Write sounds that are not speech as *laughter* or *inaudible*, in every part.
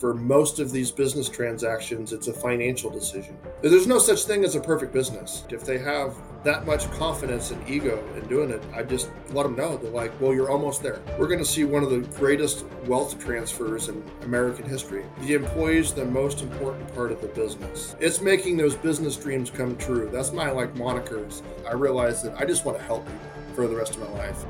for most of these business transactions, it's a financial decision. There's no such thing as a perfect business. If they have that much confidence and ego in doing it, I just let them know. They're like, well, you're almost there. We're going to see one of the greatest wealth transfers in American history. The employee is the most important part of the business. It's making those business dreams come true. That's my like monikers. I realize that I just want to help people for the rest of my life.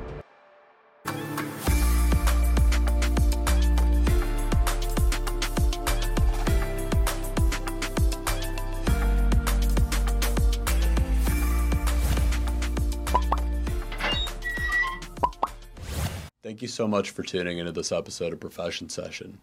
Thank you so much for tuning into this episode of Profession Session.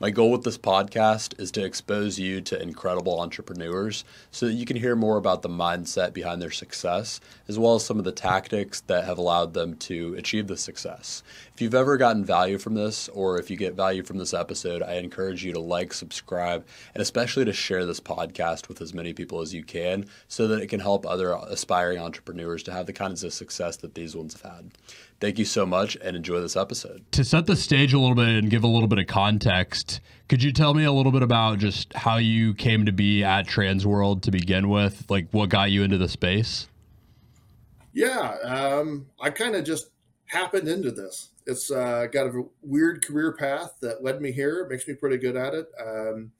My goal with this podcast is to expose you to incredible entrepreneurs so that you can hear more about the mindset behind their success, as well as some of the tactics that have allowed them to achieve this success. If you've ever gotten value from this, or if you get value from this episode, I encourage you to like, subscribe, and especially to share this podcast with as many people as you can so that it can help other aspiring entrepreneurs to have the kinds of success that these ones have had. Thank you so much and enjoy this episode. To set the stage a little bit and give a little bit of context, could you tell me a little bit about just how you came to be at Transworld to begin with? Like what got you into the space? Yeah, um, I kind of just happened into this. It's uh, got a weird career path that led me here. It makes me pretty good at it. Um,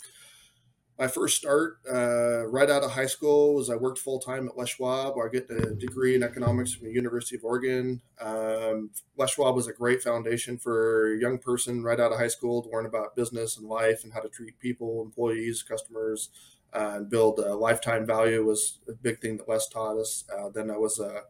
my first start uh, right out of high school was I worked full time at Les Schwab. I get a degree in economics from the University of Oregon. Um, Les Schwab was a great foundation for a young person right out of high school to learn about business and life and how to treat people, employees, customers, uh, and build a lifetime value was a big thing that Les taught us. Uh, then I was a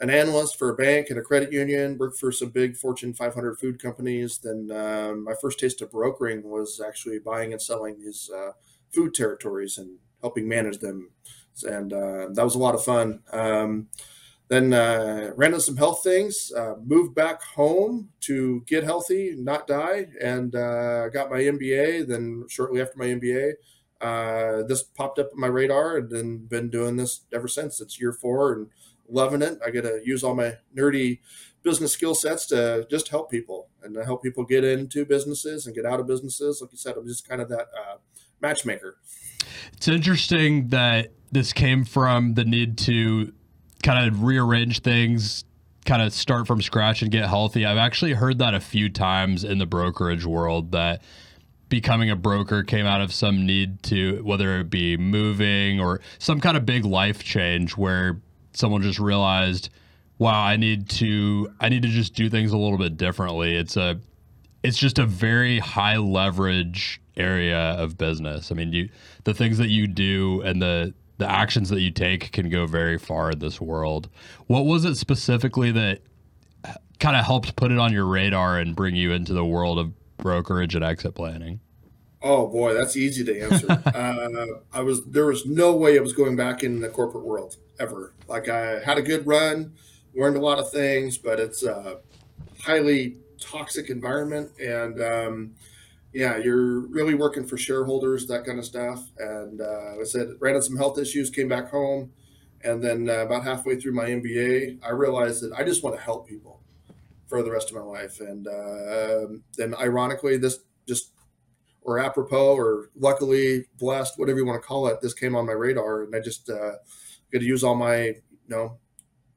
an analyst for a bank and a credit union, worked for some big Fortune 500 food companies. Then um, my first taste of brokering was actually buying and selling these uh, food territories and helping manage them. And uh, that was a lot of fun. Um, then uh, ran into some health things, uh, moved back home to get healthy, not die, and uh, got my MBA. Then shortly after my MBA, uh, this popped up on my radar, and then been doing this ever since. It's year four and loving it. I get to use all my nerdy business skill sets to just help people and to help people get into businesses and get out of businesses. Like you said, I'm just kind of that uh, matchmaker. It's interesting that this came from the need to kind of rearrange things, kind of start from scratch and get healthy. I've actually heard that a few times in the brokerage world that becoming a broker came out of some need to whether it be moving or some kind of big life change where someone just realized wow i need to i need to just do things a little bit differently it's a it's just a very high leverage area of business. I mean, you the things that you do and the the actions that you take can go very far in this world. What was it specifically that kind of helped put it on your radar and bring you into the world of brokerage and exit planning? Oh boy, that's easy to answer. *laughs* uh, I was there was no way I was going back in the corporate world ever. Like I had a good run, learned a lot of things, but it's a highly toxic environment and um, yeah, you're really working for shareholders, that kind of stuff. And uh, I said, ran into some health issues, came back home. And then uh, about halfway through my MBA, I realized that I just want to help people for the rest of my life. And uh, then, ironically, this just, or apropos, or luckily blessed, whatever you want to call it, this came on my radar. And I just uh, got to use all my, you know,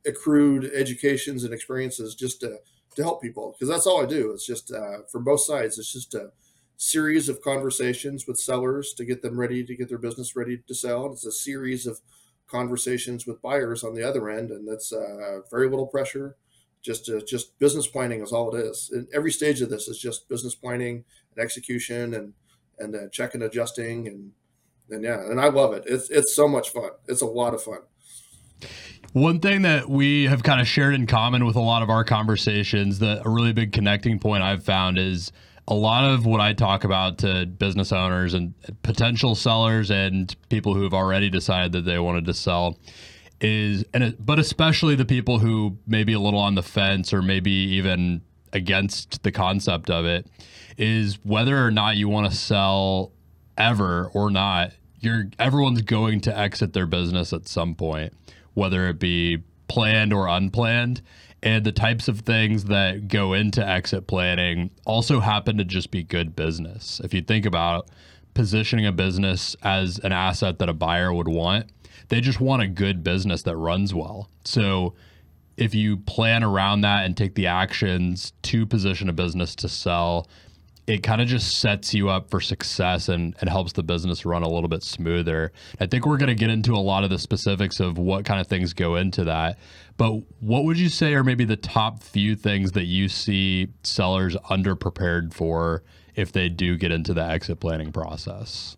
accrued educations and experiences just to, to help people. Because that's all I do. It's just uh, from both sides, it's just to, series of conversations with sellers to get them ready to get their business ready to sell. It's a series of conversations with buyers on the other end, and that's uh, very little pressure. Just uh, just business planning is all it is. And every stage of this is just business planning and execution and and uh, check and adjusting and and yeah, and I love it. It's it's so much fun. It's a lot of fun. One thing that we have kind of shared in common with a lot of our conversations, that a really big connecting point I've found is a lot of what I talk about to business owners and potential sellers and people who have already decided that they wanted to sell is and it, but especially the people who may be a little on the fence or maybe even against the concept of it is whether or not you want to sell ever or not you're everyone's going to exit their business at some point whether it be planned or unplanned and the types of things that go into exit planning also happen to just be good business. If you think about positioning a business as an asset that a buyer would want, they just want a good business that runs well. So if you plan around that and take the actions to position a business to sell, it kind of just sets you up for success and, and helps the business run a little bit smoother. I think we're going to get into a lot of the specifics of what kind of things go into that. But what would you say are maybe the top few things that you see sellers underprepared for if they do get into the exit planning process?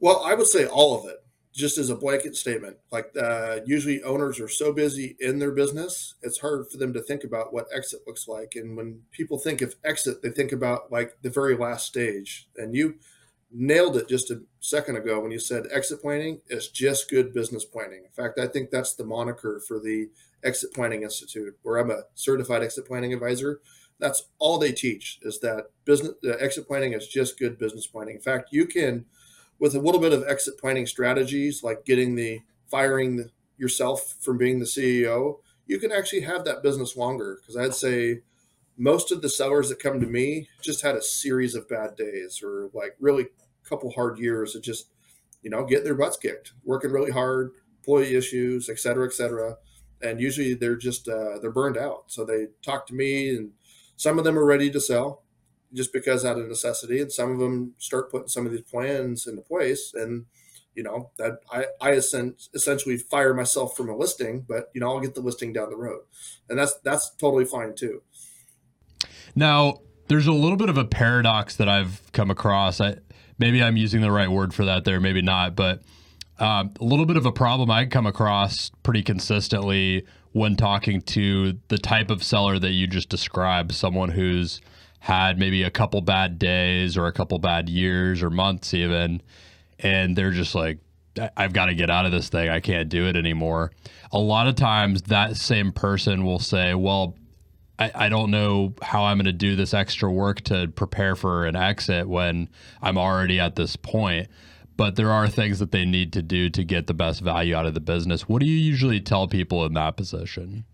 Well, I would say all of it just as a blanket statement, like uh, usually owners are so busy in their business, it's hard for them to think about what exit looks like. And when people think of exit, they think about like the very last stage. And you nailed it just a second ago when you said exit planning is just good business planning. In fact, I think that's the moniker for the Exit Planning Institute, where I'm a certified exit planning advisor. That's all they teach is that business uh, exit planning is just good business planning. In fact, you can with a little bit of exit planning strategies, like getting the firing yourself from being the CEO, you can actually have that business longer. Because I'd say most of the sellers that come to me just had a series of bad days or like really couple hard years of just, you know, getting their butts kicked, working really hard, employee issues, et cetera, et cetera. And usually they're just, uh, they're burned out. So they talk to me and some of them are ready to sell just because out of necessity, and some of them start putting some of these plans into place, and you know that I I essentially fire myself from a listing, but you know I'll get the listing down the road, and that's that's totally fine too. Now, there's a little bit of a paradox that I've come across. I, maybe I'm using the right word for that there, maybe not, but um, a little bit of a problem I come across pretty consistently when talking to the type of seller that you just described, someone who's had maybe a couple bad days or a couple bad years or months even and they're just like I've got to get out of this thing. I can't do it anymore. A lot of times that same person will say, well, I, I don't know how I'm going to do this extra work to prepare for an exit when I'm already at this point. But there are things that they need to do to get the best value out of the business. What do you usually tell people in that position?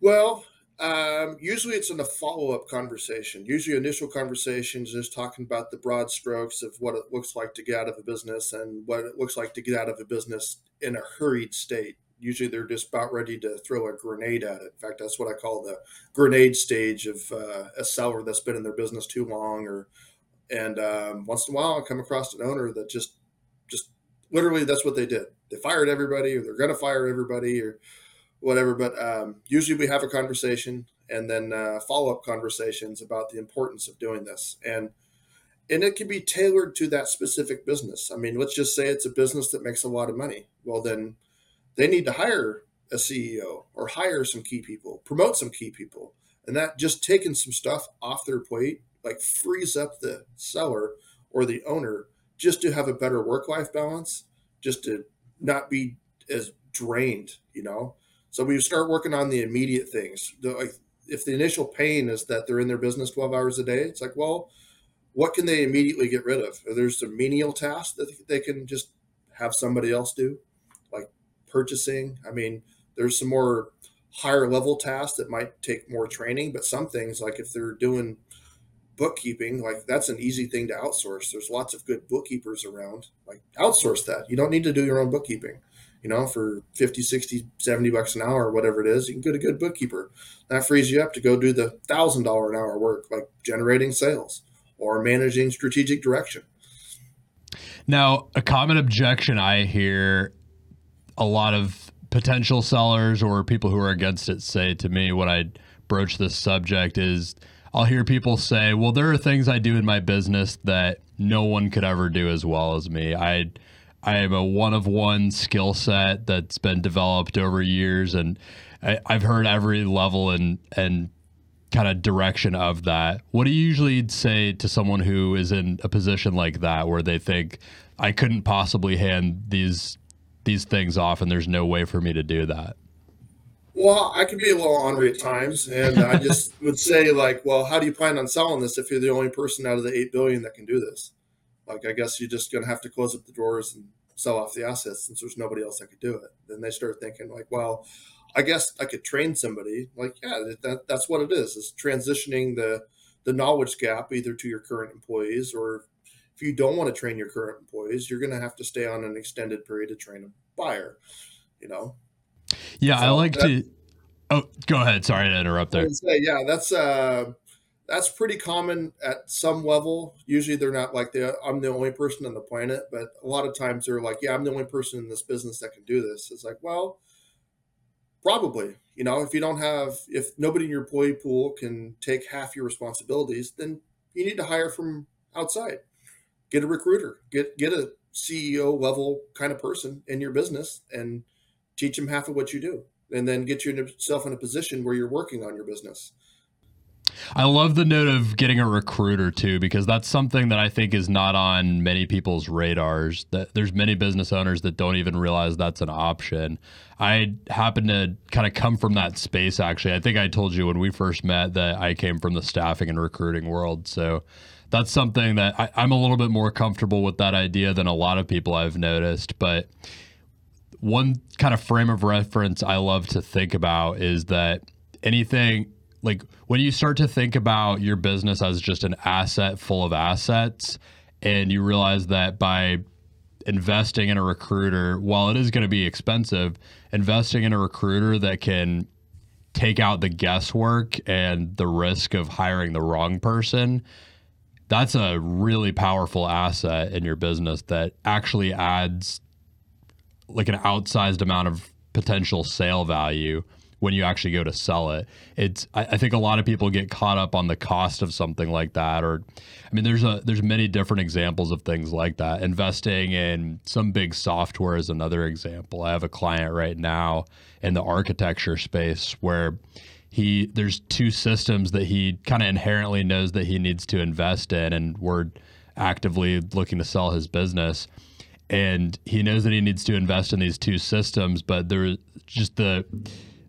Well, um, usually it's in a follow up conversation. Usually, initial conversations is talking about the broad strokes of what it looks like to get out of a business and what it looks like to get out of a business in a hurried state. Usually, they're just about ready to throw a grenade at it. In fact, that's what I call the grenade stage of uh, a seller that's been in their business too long. Or and um, once in a while, I come across an owner that just just literally that's what they did. They fired everybody, or they're going to fire everybody, or whatever. But um, usually we have a conversation and then uh, follow up conversations about the importance of doing this. And and it can be tailored to that specific business. I mean, let's just say it's a business that makes a lot of money. Well, then they need to hire a CEO or hire some key people, promote some key people. And that just taking some stuff off their plate, like frees up the seller or the owner just to have a better work life balance, just to not be as drained, you know? So we start working on the immediate things. Like, if the initial pain is that they're in their business 12 hours a day, it's like, well, what can they immediately get rid of? Are there some menial tasks that they can just have somebody else do, purchasing? I mean, there's some more higher level tasks that might take more training, but some things, like if they're doing bookkeeping, like that's an easy thing to outsource. There's lots of good bookkeepers around. Like outsource that. You don't need to do your own bookkeeping you know, for 50, 60, 70 bucks an hour whatever it is, you can get a good bookkeeper. That frees you up to go do the thousand dollar an hour work, like generating sales or managing strategic direction. Now, a common objection I hear a lot of potential sellers or people who are against it say to me when I broach this subject is I'll hear people say, well, there are things I do in my business that no one could ever do as well as me. I I am a one of one skill set that's been developed over years, and I, have heard every level and and kind of direction of that. What do you usually say to someone who is in a position like that, where they think I couldn't possibly hand these these things off, and there's no way for me to do that? Well, I can be a little ornery at times, and I *laughs* just would say like, well, how do you plan on selling this if you're the only person out of the eight billion that can do this? like I guess you're just gonna have to close up the doors and sell off the assets since there's nobody else that could do it. Then they start thinking like, well, I guess I could train somebody. Like, yeah, that, that's what it is. Is transitioning the the knowledge gap either to your current employees or if you don't want to train your current employees, you're going to have to stay on an extended period to train a buyer. You know. Yeah, so I like that, to. Oh, go ahead. Sorry to interrupt there. Say, yeah, that's uh, that's pretty common at some level. Usually, they're not like the I'm the only person on the planet, but a lot of times they're like, yeah, I'm the only person in this business that can do this. It's like, well, probably. You know, if you don't have, if nobody in your employee pool can take half your responsibilities, then you need to hire from outside. Get a recruiter. Get get a CEO level kind of person in your business and teach them half of what you do, and then get yourself in a position where you're working on your business I love the note of getting a recruiter too, because that's something that I think is not on many people's radars. That there's many business owners that don't even realize that's an option. I happen to kind of come from that space actually. I think I told you when we first met that I came from the staffing and recruiting world. So that's something that I, I'm a little bit more comfortable with that idea than a lot of people I've noticed. But one kind of frame of reference I love to think about is that anything like when you start to think about your business as just an asset full of assets and you realize that by investing in a recruiter while it is going to be expensive investing in a recruiter that can take out the guesswork and the risk of hiring the wrong person that's a really powerful asset in your business that actually adds like an outsized amount of potential sale value when you actually go to sell it. It's I, I, think a lot of people get caught up on the cost of something like that, or I mean, there's a there's many different examples of things like that. Investing in some big software is another example. I have a client right now in the architecture space where he there's two systems that he kind of inherently knows that he needs to invest in, and we're actively looking to sell his business and he knows that he needs to invest in these two systems but there's just the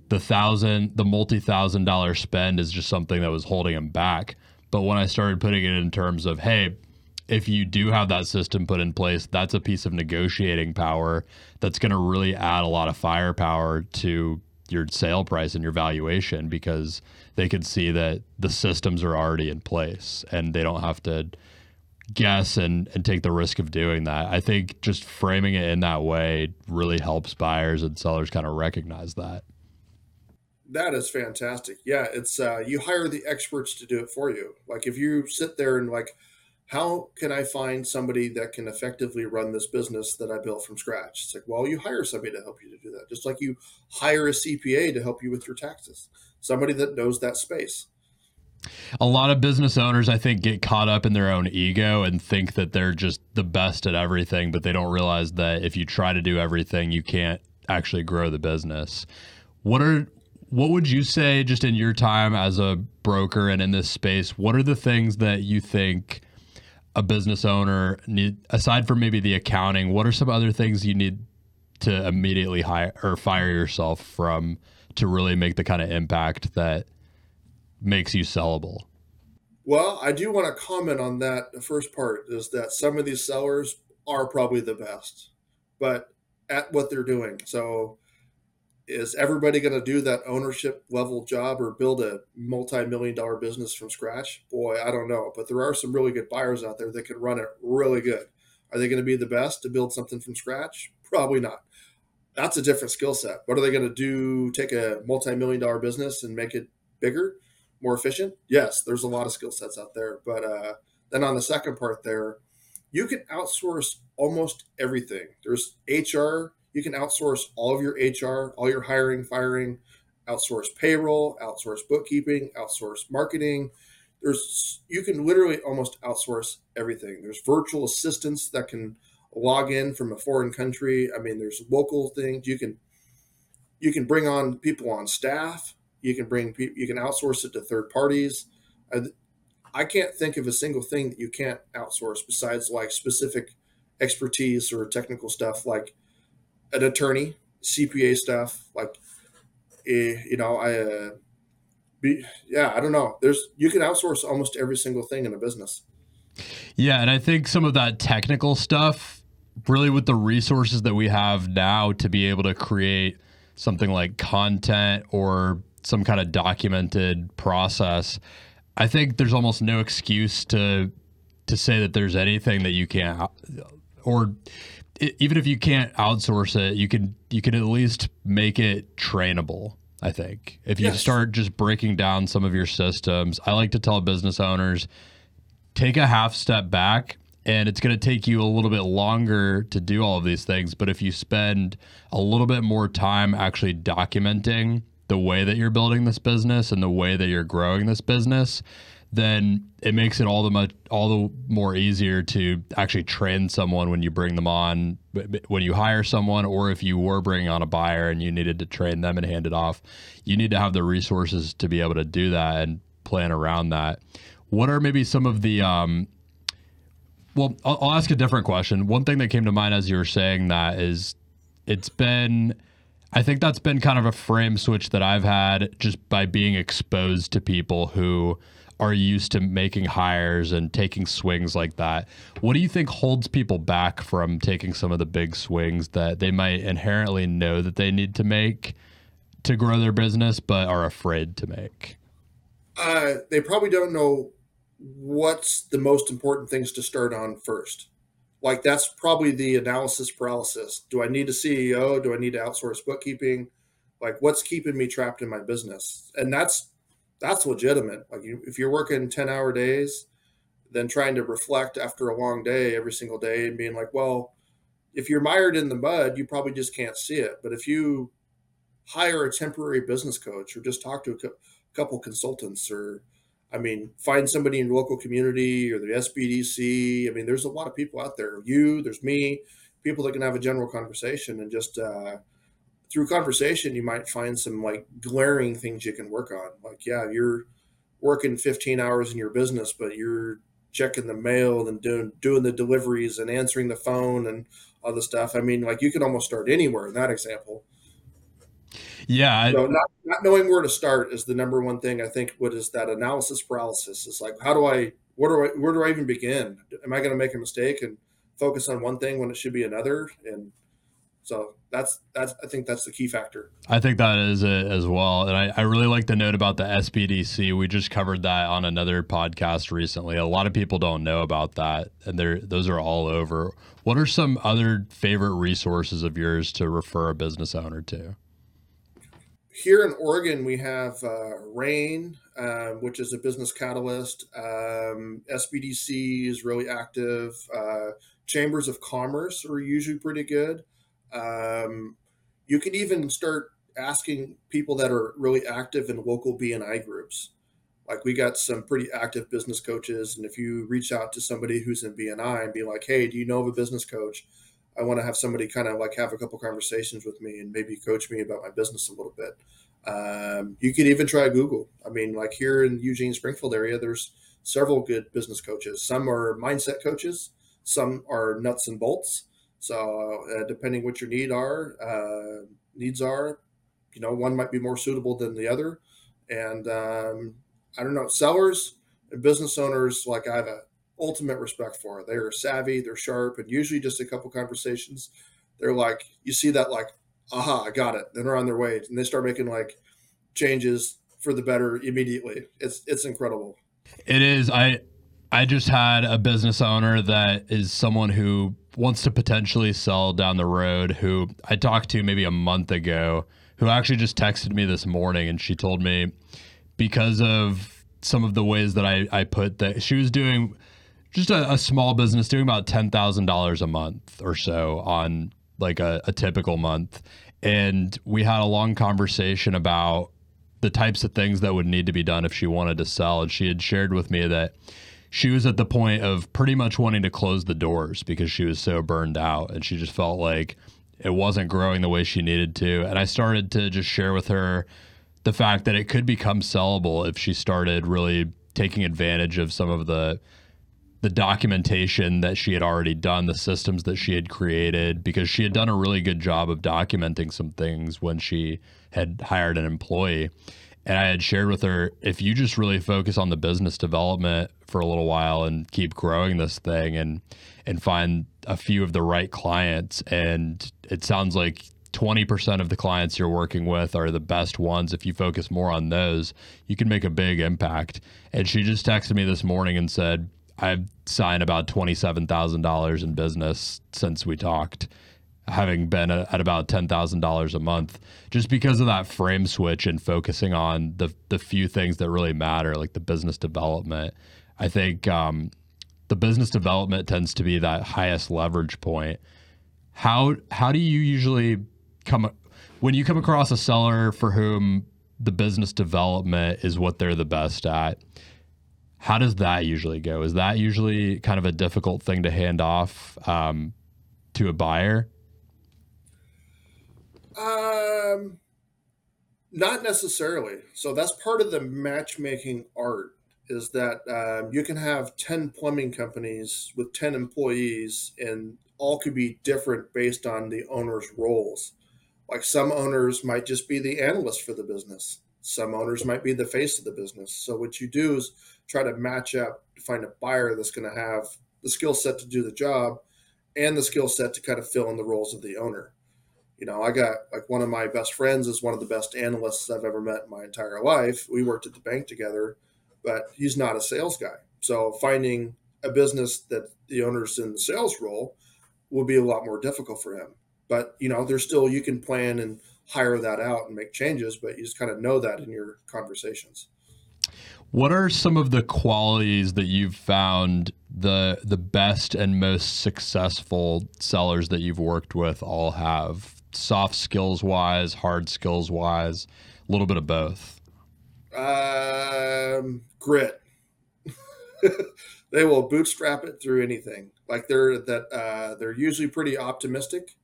the thousand, the multi thousand dollar spend is just something that was holding him back. But when I started putting it in terms of, hey, if you do have that system put in place, that's a piece of negotiating power that's going to really add a lot of firepower to your sale price and your valuation because they can see that the systems are already in place and they don't have to guess and, and take the risk of doing that. I think just framing it in that way really helps buyers and sellers kind of recognize that. That is fantastic. Yeah, it's uh, you hire the experts to do it for you. Like if you sit there and like, how can I find somebody that can effectively run this business that I built from scratch? It's like, well, you hire somebody to help you to do that. Just like you hire a CPA to help you with your taxes, somebody that knows that space. A lot of business owners, I think, get caught up in their own ego and think that they're just the best at everything, but they don't realize that if you try to do everything, you can't actually grow the business. What are what would you say, just in your time as a broker and in this space, what are the things that you think a business owner need, aside from maybe the accounting, what are some other things you need to immediately hire or fire yourself from to really make the kind of impact that makes you sellable? Well, I do want to comment on that. The first part is that some of these sellers are probably the best, but at what they're doing. So is everybody going to do that ownership level job or build a multi-million dollar business from scratch? Boy i don't know but there are some really good buyers out there that can run it really good. Are they going to be the best to build something from scratch? Probably not. That's a different skill set. What are they going to do take a multi-million dollar business and make it bigger more efficient? Yes there's a lot of skill sets out there but uh, then on the second part there you can outsource almost everything. There's hr you can outsource all of your HR, all your hiring, firing, outsource payroll, outsource bookkeeping, outsource marketing. There's you can literally almost outsource everything. There's virtual assistants that can log in from a foreign country. I mean, there's local things you can you can bring on people on staff. You can bring you can outsource it to third parties. I, I can't think of a single thing that you can't outsource besides like specific expertise or technical stuff like an attorney, CPA stuff, like, eh, you know, I, uh, be, yeah, I don't know. There's, you can outsource almost every single thing in a business. Yeah. And I think some of that technical stuff, really with the resources that we have now to be able to create something like content or some kind of documented process, I think there's almost no excuse to to say that there's anything that you can't or even if you can't outsource it, you can you can at least make it trainable. I think if you yes. start just breaking down some of your systems, I like to tell business owners take a half step back and it's going to take you a little bit longer to do all of these things. But if you spend a little bit more time actually documenting the way that you're building this business and the way that you're growing this business, then it makes it all the much all the more easier to actually train someone when you bring them on when you hire someone or if you were bringing on a buyer and you needed to train them and hand it off you need to have the resources to be able to do that and plan around that. What are maybe some of the um, well I'll, I'll ask a different question. One thing that came to mind as you were saying that is it's been I think that's been kind of a frame switch that I've had just by being exposed to people who are used to making hires and taking swings like that. What do you think holds people back from taking some of the big swings that they might inherently know that they need to make to grow their business, but are afraid to make? Uh, they probably don't know what's the most important things to start on first. Like that's probably the analysis paralysis. Do I need a CEO? Do I need to outsource bookkeeping? Like what's keeping me trapped in my business? And that's that's legitimate. Like you, if you're working 10 hour days, then trying to reflect after a long day every single day and being like, well, if you're mired in the mud, you probably just can't see it. But if you hire a temporary business coach or just talk to a couple consultants or, I mean, find somebody in your local community or the SBDC. I mean, there's a lot of people out there. You, there's me, people that can have a general conversation and just, uh, through conversation, you might find some like glaring things you can work on. Like, yeah, you're working 15 hours in your business, but you're checking the mail and doing doing the deliveries and answering the phone and all the stuff. I mean, like you can almost start anywhere in that example. Yeah. So not, not knowing where to start is the number one thing I think. What is that analysis paralysis? Is like, how do I, where do I, where do I even begin? Am I going to make a mistake and focus on one thing when it should be another? And so that's that's I think that's the key factor. I think that is it as well. And I, I really like the note about the SBDC. We just covered that on another podcast recently. A lot of people don't know about that. And they're those are all over. What are some other favorite resources of yours to refer a business owner to? Here in Oregon, we have uh, RAIN, um, which is a business catalyst. Um, SBDC is really active. Uh, Chambers of Commerce are usually pretty good. Um, you can even start asking people that are really active in local BNI groups. Like we got some pretty active business coaches, and if you reach out to somebody who's in BNI and be like, "Hey, do you know of a business coach? I want to have somebody kind of like have a couple conversations with me and maybe coach me about my business a little bit." Um, you could even try Google. I mean, like here in Eugene Springfield area, there's several good business coaches. Some are mindset coaches, some are nuts and bolts, so uh, depending what your need are, uh, needs are, you know, one might be more suitable than the other. And um, I don't know, sellers and business owners, like I have a ultimate respect for. They are savvy, they're sharp, and usually just a couple conversations, they're like, you see that like, aha, I got it. Then they're on their way, and they start making like changes for the better immediately. It's it's incredible. It is. I I just had a business owner that is someone who wants to potentially sell down the road who I talked to maybe a month ago who actually just texted me this morning and she told me because of some of the ways that I, I put that she was doing just a, a small business doing about $10,000 a month or so on like a, a typical month. And we had a long conversation about the types of things that would need to be done if she wanted to sell. And she had shared with me that she was at the point of pretty much wanting to close the doors because she was so burned out and she just felt like it wasn't growing the way she needed to. And I started to just share with her the fact that it could become sellable if she started really taking advantage of some of the the documentation that she had already done, the systems that she had created, because she had done a really good job of documenting some things when she had hired an employee. And I had shared with her if you just really focus on the business development for a little while and keep growing this thing and and find a few of the right clients and it sounds like 20% of the clients you're working with are the best ones. If you focus more on those, you can make a big impact. And she just texted me this morning and said, I've signed about $27,000 in business since we talked, having been at about $10,000 a month, just because of that frame switch and focusing on the, the few things that really matter, like the business development. I think um, the business development tends to be that highest leverage point how how do you usually come when you come across a seller for whom the business development is what they're the best at? How does that usually go? Is that usually kind of a difficult thing to hand off um, to a buyer? Um, not necessarily. So that's part of the matchmaking art is that um, you can have 10 plumbing companies with 10 employees and all could be different based on the owner's roles. Like some owners might just be the analyst for the business. Some owners might be the face of the business. So what you do is try to match up to find a buyer that's going to have the skill set to do the job and the skill set to kind of fill in the roles of the owner. You know, I got like one of my best friends is one of the best analysts I've ever met in my entire life. We worked at the bank together, but he's not a sales guy. So finding a business that the owner's in the sales role will be a lot more difficult for him. But you know, there's still you can plan and hire that out and make changes, but you just kind of know that in your conversations. What are some of the qualities that you've found the the best and most successful sellers that you've worked with all have? Soft skills wise, hard skills wise, a little bit of both. Um, grit. *laughs* they will bootstrap it through anything. Like they're that uh, they're usually pretty optimistic,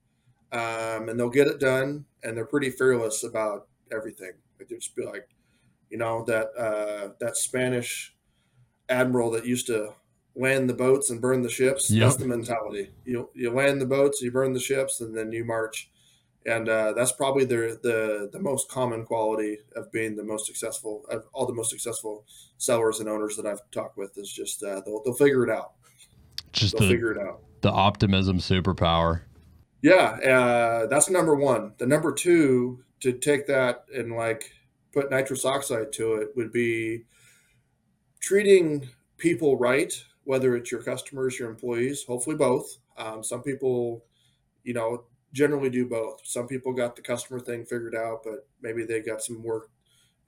um, and they'll get it done, and they're pretty fearless about everything. Like they just be like, you know, that uh, that Spanish admiral that used to land the boats and burn the ships. Yep. That's the mentality. You you land the boats, you burn the ships, and then you march and uh, that's probably the, the the most common quality of being the most successful of all the most successful sellers and owners that I've talked with is just uh, they'll they'll figure it out. Just they'll the, figure it out. The optimism superpower. Yeah, uh, that's number one. The number two to take that and like put nitrous oxide to it would be treating people right, whether it's your customers, your employees, hopefully both. Um, some people, you know, generally do both. Some people got the customer thing figured out, but maybe they got some work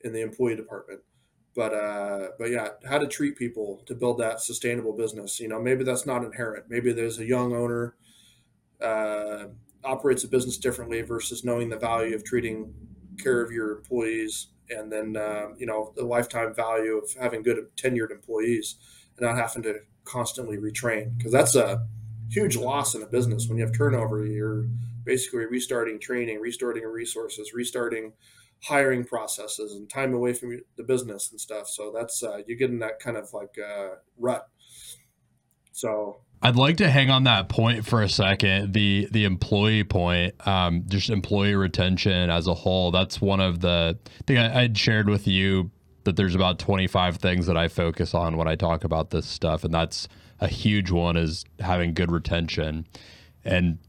in the employee department. But uh, but yeah, how to treat people to build that sustainable business. You know, maybe that's not inherent. Maybe there's a young owner uh, operates a business differently versus knowing the value of treating care of your employees, and then uh, you know the lifetime value of having good tenured employees and not having to constantly retrain because that's a huge loss in a business when you have turnover. You're basically restarting training, restarting resources, restarting hiring processes, and time away from the business and stuff. So that's uh, you get in that kind of like uh, rut. So I'd like to hang on that point for a second. The the employee point, um, just employee retention as a whole. That's one of the I think I, I'd shared with you that there's about 25 things that I focus on when I talk about this stuff, and that's a huge one is having good retention and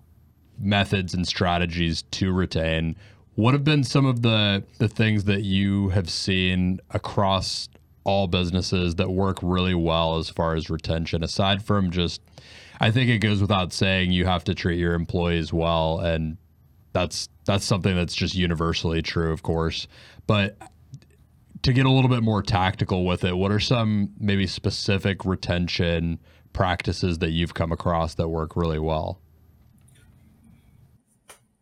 methods and strategies to retain. What have been some of the the things that you have seen across all businesses that work really well as far as retention aside from just I think it goes without saying you have to treat your employees well and that's that's something that's just universally true of course but to get a little bit more tactical with it what are some maybe specific retention practices that you've come across that work really well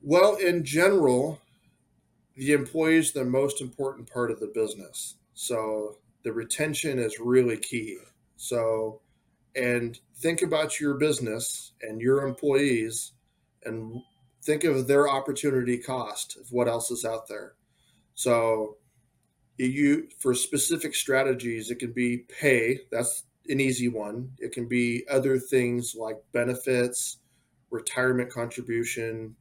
well, in general, the employee is the most important part of the business. So the retention is really key. So, and think about your business and your employees and think of their opportunity cost of what else is out there. So, you for specific strategies, it can be pay. That's an easy one. It can be other things like benefits, retirement contribution,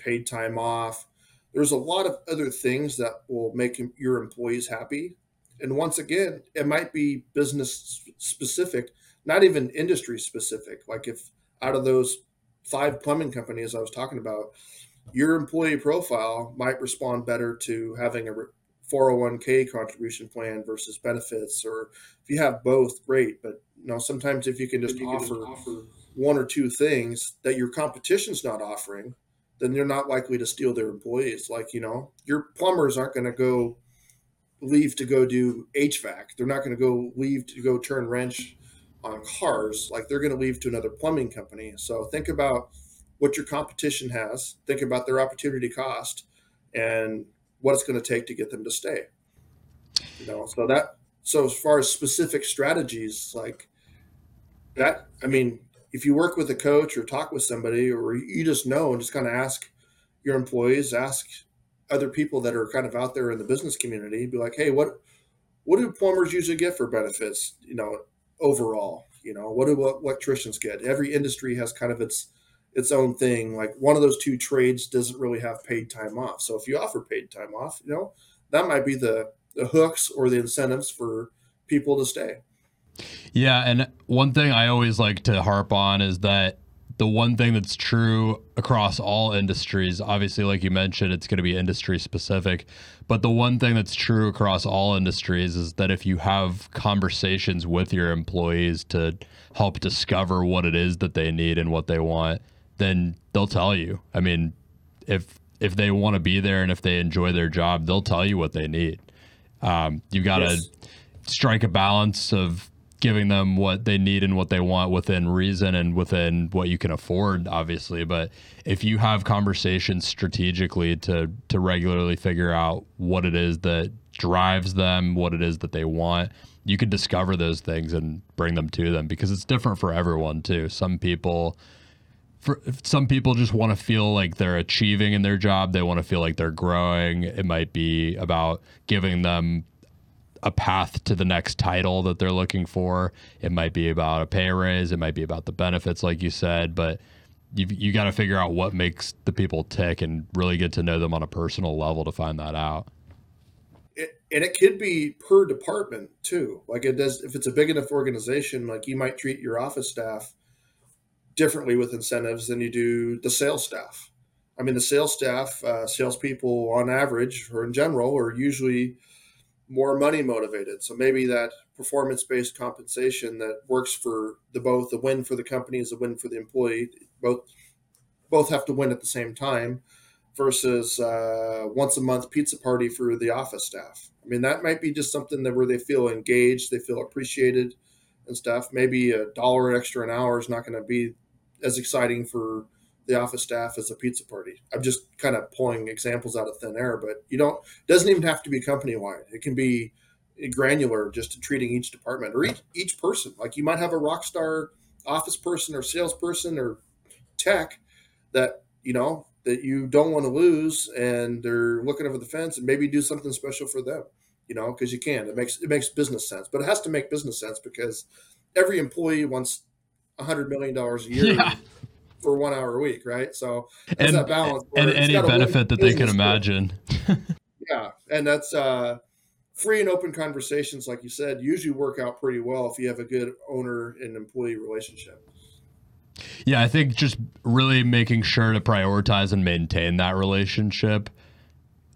paid time off. There's a lot of other things that will make your employees happy. And once again, it might be business specific, not even industry specific. Like if out of those five plumbing companies I was talking about, your employee profile might respond better to having a 401k contribution plan versus benefits, or if you have both, great. But you know, sometimes if you can just, you offer, can just offer one or two things that your competition's not offering, then they're not likely to steal their employees. Like, you know, your plumbers aren't going to go leave to go do HVAC. They're not going to go leave to go turn wrench on cars. Like they're going to leave to another plumbing company. So think about what your competition has, think about their opportunity cost and what it's going to take to get them to stay. You know, so that so as far as specific strategies like that, I mean, if you work with a coach or talk with somebody or you just know and just kind of ask your employees, ask other people that are kind of out there in the business community, be like, hey, what what do plumbers usually get for benefits? You know, overall, you know, what do electricians get? Every industry has kind of its its own thing. Like one of those two trades doesn't really have paid time off. So if you offer paid time off, you know, that might be the the hooks or the incentives for people to stay. Yeah, and one thing I always like to harp on is that the one thing that's true across all industries, obviously, like you mentioned, it's going to be industry specific. But the one thing that's true across all industries is that if you have conversations with your employees to help discover what it is that they need and what they want, then they'll tell you. I mean, if if they want to be there and if they enjoy their job, they'll tell you what they need. Um, you got to yes. strike a balance of giving them what they need and what they want within reason and within what you can afford, obviously. But if you have conversations strategically to to regularly figure out what it is that drives them, what it is that they want, you can discover those things and bring them to them because it's different for everyone too. Some people for some people just want to feel like they're achieving in their job. They want to feel like they're growing. It might be about giving them a path to the next title that they're looking for. It might be about a pay raise. It might be about the benefits, like you said. But you've, you got to figure out what makes the people tick and really get to know them on a personal level to find that out. It, and it could be per department too. Like it does, if it's a big enough organization, like you might treat your office staff differently with incentives than you do the sales staff. I mean, the sales staff, uh, salespeople on average or in general are usually more money motivated. So maybe that performance based compensation that works for the both the win for the company is a win for the employee. Both both have to win at the same time versus uh, once a month pizza party for the office staff. I mean, that might be just something that where they feel engaged, they feel appreciated and stuff. Maybe a dollar extra an hour is not going to be as exciting for the office staff as a pizza party. I'm just kind of pulling examples out of thin air, but you don't doesn't even have to be company wide. It can be granular, just treating each department or each each person. Like you might have a rock star office person or salesperson or tech that you know that you don't want to lose, and they're looking over the fence, and maybe do something special for them. You know, because you can. It makes it makes business sense, but it has to make business sense because every employee wants a hundred million dollars a year *laughs* yeah. For one hour a week, right? So and, that balance and any benefit that they can imagine. *laughs* yeah, and that's uh, free and open conversations, like you said, usually work out pretty well if you have a good owner and employee relationship. Yeah, I think just really making sure to prioritize and maintain that relationship,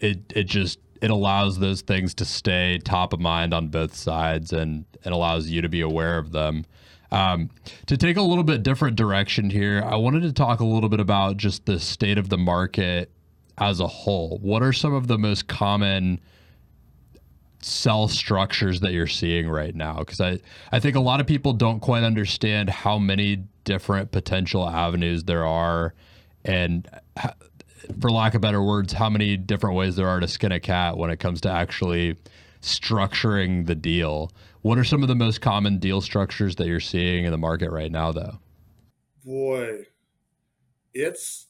it it just it allows those things to stay top of mind on both sides and it allows you to be aware of them. Um, to take a little bit different direction here, I wanted to talk a little bit about just the state of the market as a whole. What are some of the most common sell structures that you're seeing right now? Because I, I think a lot of people don't quite understand how many different potential avenues there are, and for lack of better words, how many different ways there are to skin a cat when it comes to actually structuring the deal. What are some of the most common deal structures that you're seeing in the market right now, though? Boy, it's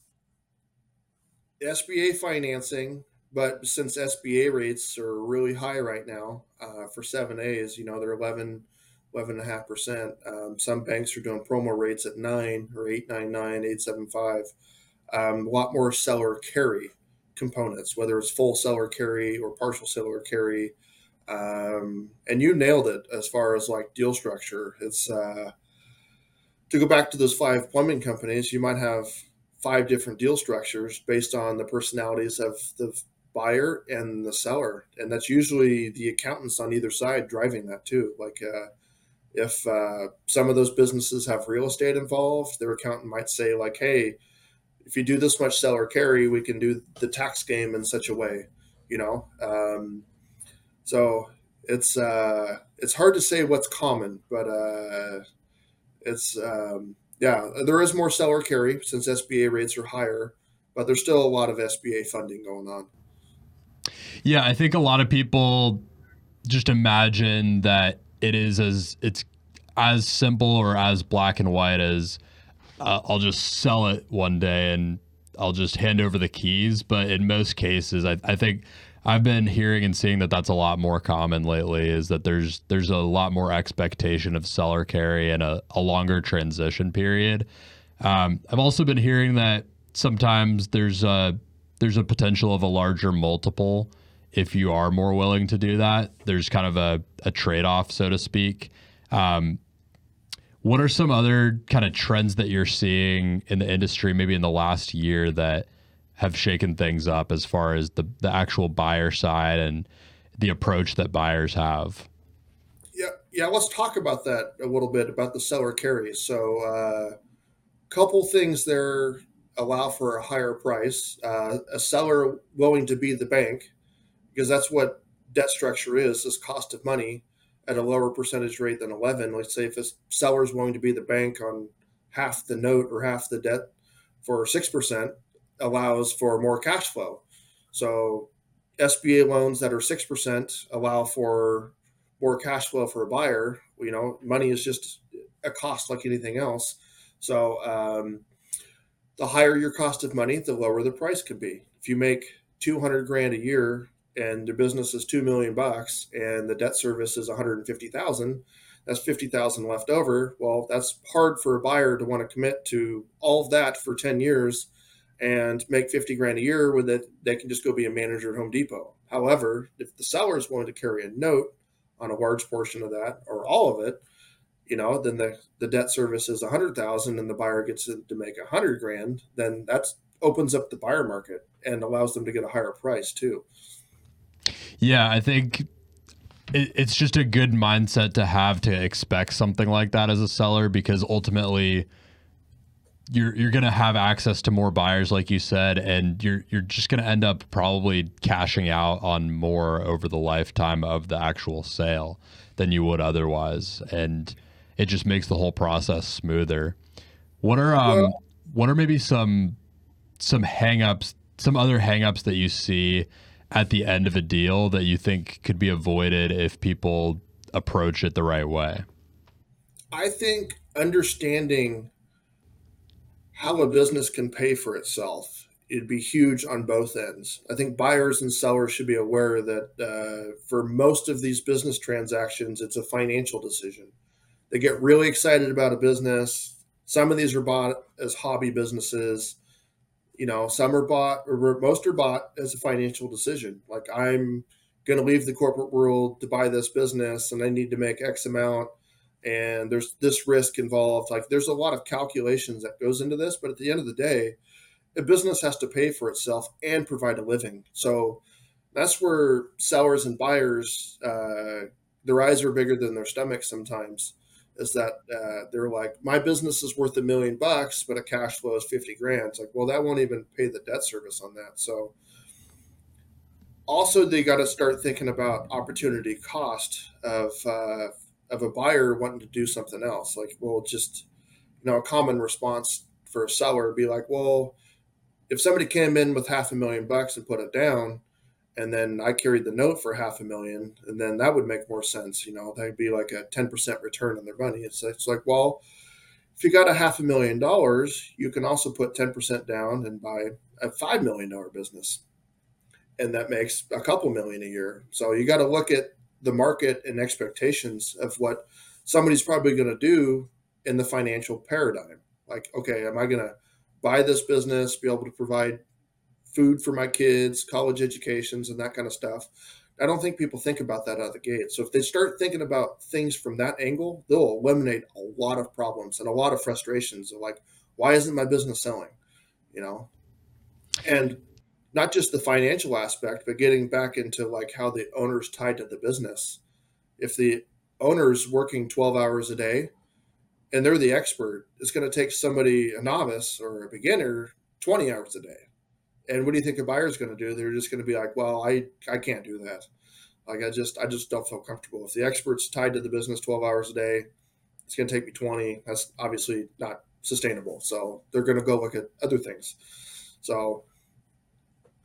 SBA financing, but since SBA rates are really high right now uh, for 7As, you know, they're 11, 11.5%. Um, some banks are doing promo rates at 9 or 899, 875. Um, a lot more seller carry components, whether it's full seller carry or partial seller carry um, and you nailed it as far as like deal structure. It's uh, to go back to those five plumbing companies. You might have five different deal structures based on the personalities of the buyer and the seller, and that's usually the accountants on either side driving that too. Like uh, if uh, some of those businesses have real estate involved, their accountant might say like, "Hey, if you do this much seller carry, we can do the tax game in such a way," you know. Um, so it's uh, it's hard to say what's common, but uh, it's um, yeah, there is more seller carry since SBA rates are higher, but there's still a lot of SBA funding going on. Yeah, I think a lot of people just imagine that it is as it's as simple or as black and white as uh, I'll just sell it one day and I'll just hand over the keys. But in most cases, I, I think I've been hearing and seeing that that's a lot more common lately. Is that there's there's a lot more expectation of seller carry and a, a longer transition period. Um, I've also been hearing that sometimes there's a there's a potential of a larger multiple if you are more willing to do that. There's kind of a, a trade off, so to speak. Um, what are some other kind of trends that you're seeing in the industry, maybe in the last year, that have shaken things up as far as the, the actual buyer side and the approach that buyers have? Yeah, yeah. Let's talk about that a little bit about the seller carries. So, a uh, couple things there allow for a higher price. Uh, a seller willing to be the bank because that's what debt structure is is cost of money at a lower percentage rate than 11 let's say if a seller is willing to be the bank on half the note or half the debt for 6% allows for more cash flow. So sba loans that are 6% allow for more cash flow for a buyer. You know money is just a cost like anything else. So um, the higher your cost of money the lower the price could be. If you make 200 grand a year and their business is two million bucks and the debt service is 150,000, that's 50,000 left over. Well, that's hard for a buyer to want to commit to all of that for 10 years and make 50 grand a year with it. They can just go be a manager at Home Depot. However, if the seller is willing to carry a note on a large portion of that or all of it, you know, then the, the debt service is 100,000 and the buyer gets to make 100 grand, then that opens up the buyer market and allows them to get a higher price too. Yeah, I think it, it's just a good mindset to have to expect something like that as a seller because ultimately you're you're going to have access to more buyers like you said and you're you're just going to end up probably cashing out on more over the lifetime of the actual sale than you would otherwise and it just makes the whole process smoother. What are um well, what are maybe some some hangups some other hangups that you see at the end of a deal that you think could be avoided if people approach it the right way? I think understanding how a business can pay for itself it'd be huge on both ends. I think buyers and sellers should be aware that uh, for most of these business transactions, it's a financial decision. They get really excited about a business. Some of these are bought as hobby businesses you know, some are bought or most are bought as a financial decision. Like I'm going to leave the corporate world to buy this business and I need to make X amount and there's this risk involved. Like there's a lot of calculations that goes into this, but at the end of the day, a business has to pay for itself and provide a living. So that's where sellers and buyers, uh, their eyes are bigger than their stomachs sometimes is that uh, they're like, my business is worth a million bucks, but a cash flow is 50 grand. It's like, well, that won't even pay the debt service on that. So also they got to start thinking about opportunity cost of, uh, of a buyer wanting to do something else. Like, well, just, you know, a common response for a seller would be like, well, if somebody came in with half a million bucks and put it down, and then I carried the note for half a million, and then that would make more sense. You know, that'd be like a ten percent return on their money. It's it's like, well, if you got a half a million dollars, you can also put ten percent down and buy a five million dollar business, and that makes a couple million a year. So you got to look at the market and expectations of what somebody's probably going to do in the financial paradigm. Like, okay, am I going to buy this business, be able to provide food for my kids, college educations, and that kind of stuff. I don't think people think about that out of the gate. So if they start thinking about things from that angle, they'll eliminate a lot of problems and a lot of frustrations of like, why isn't my business selling? you know, and not just the financial aspect, but getting back into like how the owner's tied to the business. If the owner's working 12 hours a day and they're the expert, it's going to take somebody, a novice or a beginner, 20 hours a day. And what do you think a buyer's going to do? They're just going to be like, well, I, I can't do that. Like I just I just don't feel comfortable. If the expert's tied to the business 12 hours a day, it's going to take me 20. That's obviously not sustainable. So they're going to go look at other things. So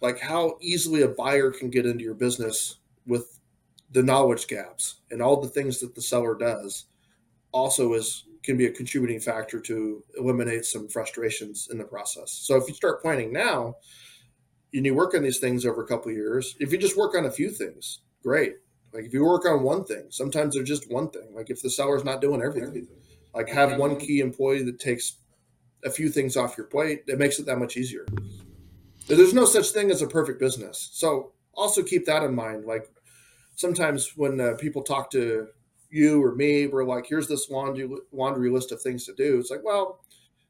like how easily a buyer can get into your business with the knowledge gaps and all the things that the seller does also is can be a contributing factor to eliminate some frustrations in the process. So if you start planning now, and you work on these things over a couple years, if you just work on a few things, great. Like if you work on one thing, sometimes they're just one thing. Like if the seller's not doing everything, like have one key employee that takes a few things off your plate, it makes it that much easier. There's no such thing as a perfect business. So also keep that in mind. Like sometimes when uh, people talk to you or me, we're like, here's this laundry laundry list of things to do. It's like, well,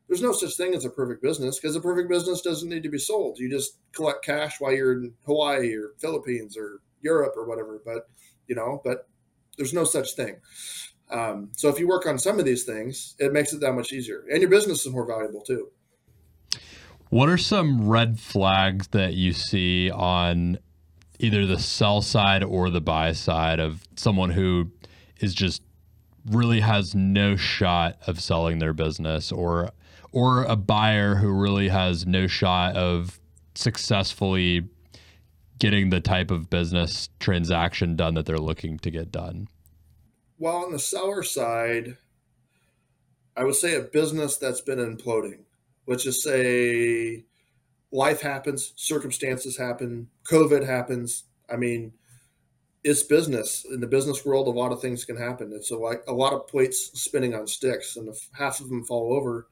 there's no such thing as a perfect business because a perfect business doesn't need to be sold. You just collect cash while you're in Hawaii or Philippines or Europe or whatever. But you know, but there's no such thing. Um, so if you work on some of these things, it makes it that much easier, and your business is more valuable too. What are some red flags that you see on either the sell side or the buy side of someone who is just really has no shot of selling their business or or a buyer who really has no shot of successfully getting the type of business transaction done that they're looking to get done? Well, on the seller side, I would say a business that's been imploding. Let's just say life happens, circumstances happen, COVID happens. I mean, it's business. In the business world, a lot of things can happen. It's a, like a lot of plates spinning on sticks, and if half of them fall over,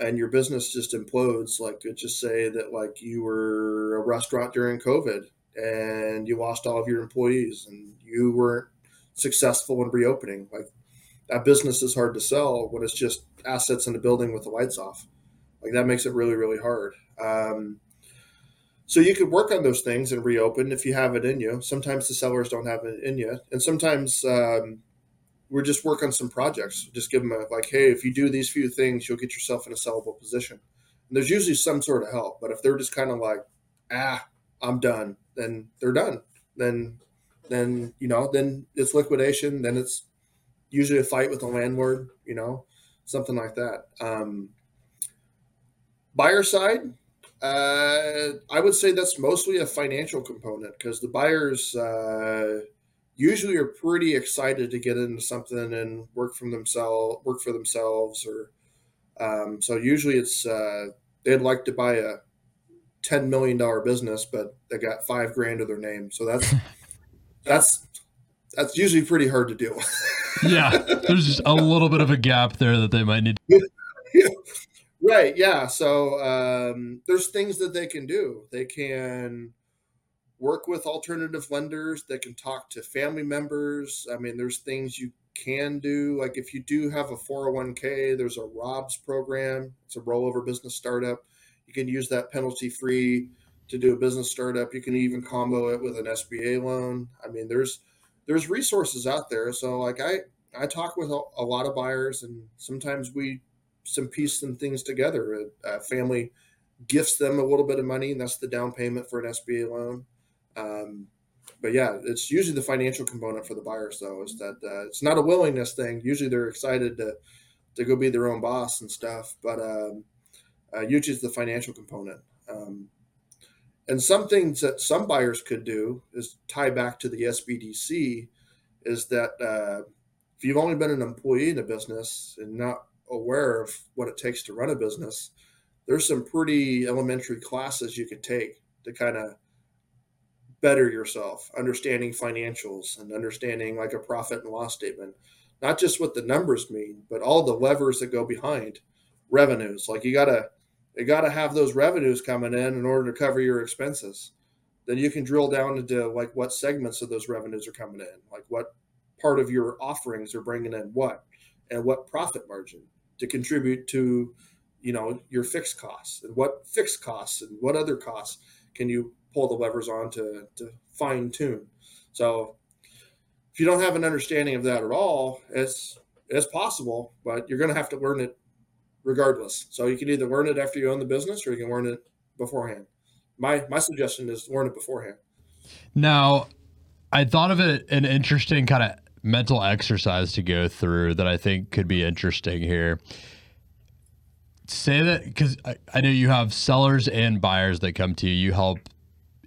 and your business just implodes, like let's just say that like you were a restaurant during COVID and you lost all of your employees and you weren't successful in reopening, like that business is hard to sell when it's just assets in a building with the lights off. Like that makes it really, really hard. Um, so you could work on those things and reopen if you have it in you. Sometimes the sellers don't have it in you, and sometimes um, we're just work on some projects. Just give them a like, hey, if you do these few things, you'll get yourself in a sellable position. And there's usually some sort of help, but if they're just kind of like, ah, I'm done, then they're done. Then, then you know, then it's liquidation. Then it's usually a fight with the landlord. You know, something like that. Um, buyer side, uh, I would say that's mostly a financial component because the buyers. Uh, usually are pretty excited to get into something and work from themselves, work for themselves, or um, so usually it's uh, they'd like to buy a ten million dollar business, but they got five grand to their name. So that's *laughs* that's that's usually pretty hard to do. yeah, there's just a little bit of a gap there that they might need. *laughs* Right. Yeah. So um, there's things that they can do. They can work with alternative lenders that can talk to family members. I mean, there's things you can do. Like if you do have a 401k, there's a ROBS program. It's a rollover business startup. You can use that penalty free to do a business startup. You can even combo it with an SBA loan. I mean, there's there's resources out there. So like I I talk with a, a lot of buyers, and sometimes we some piece some things together. A, a family gifts them a little bit of money, and that's the down payment for an SBA loan um, but yeah, it's usually the financial component for the buyers, though, is that uh, it's not a willingness thing. Usually they're excited to to go be their own boss and stuff, but um, uh, usually it's the financial component. Um, and some things that some buyers could do is tie back to the SBDC, is that uh, if you've only been an employee in a business and not aware of what it takes to run a business, there's some pretty elementary classes you could take to kind of better yourself, understanding financials and understanding like a profit and loss statement, not just what the numbers mean, but all the levers that go behind revenues. Like you gotta you gotta have those revenues coming in in order to cover your expenses. Then you can drill down into like what segments of those revenues are coming in, like what part of your offerings are bringing in what, and what profit margin to contribute to you know your fixed costs and what fixed costs and what other costs can you pull the levers on to, to fine tune. So if you don't have an understanding of that at all, it's it's possible, but you're going to have to learn it regardless. So you can either learn it after you own the business or you can learn it beforehand. My my suggestion is learn it beforehand. Now, I thought of it an interesting kind of mental exercise to go through that I think could be interesting here. Say that because I, I know you have sellers and buyers that come to you. You help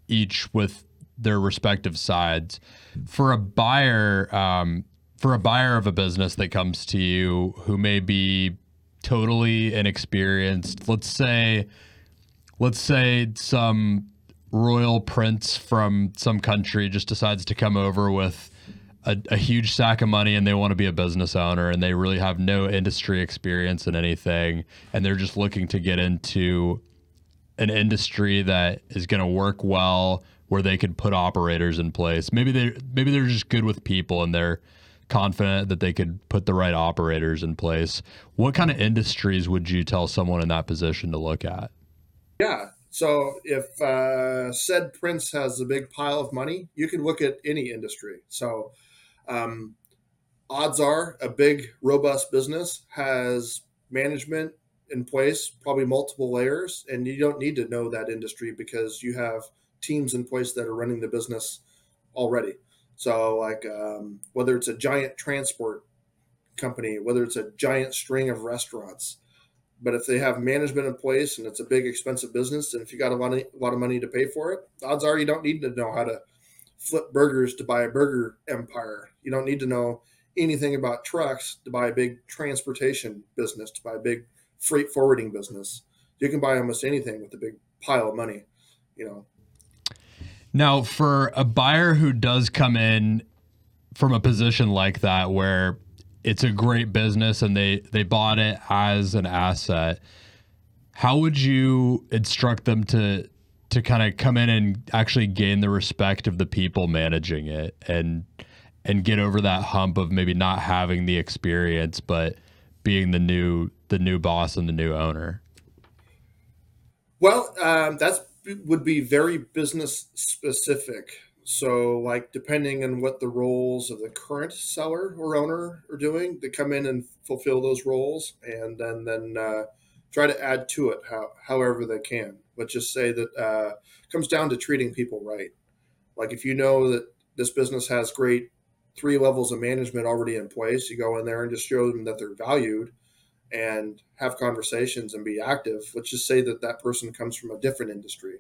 each with their respective sides. For a buyer, um, for a buyer of a business that comes to you who may be totally inexperienced, let's say, let's say some royal prince from some country just decides to come over with a, a, huge sack of money and they want to be a business owner and they really have no industry experience in anything and they're just looking to get into an industry that is going to work well where they could put operators in place. Maybe they maybe they're just good with people and they're confident that they could put the right operators in place. What kind of industries would you tell someone in that position to look at? Yeah. So if uh, said prince has a big pile of money, you can look at any industry. So um, odds are a big, robust business has management in place, probably multiple layers, and you don't need to know that industry because you have teams in place that are running the business already. So, like um, whether it's a giant transport company, whether it's a giant string of restaurants, but if they have management in place and it's a big expensive business, and if you got a lot of, a lot of money to pay for it, odds are you don't need to know how to flip burgers to buy a burger empire. You don't need to know anything about trucks to buy a big transportation business, to buy a big freight forwarding business. You can buy almost anything with a big pile of money, you know. Now, for a buyer who does come in from a position like that where it's a great business and they they bought it as an asset, how would you instruct them to to kind of come in and actually gain the respect of the people managing it and and get over that hump of maybe not having the experience but being the new the new boss and the new owner? Well, um, that's would be very business specific. So, like, depending on what the roles of the current seller or owner are doing, they come in and fulfill those roles, and then then uh, try to add to it how, however they can. But just say that uh, comes down to treating people right. Like, if you know that this business has great three levels of management already in place, you go in there and just show them that they're valued and have conversations and be active. Let's just say that that person comes from a different industry.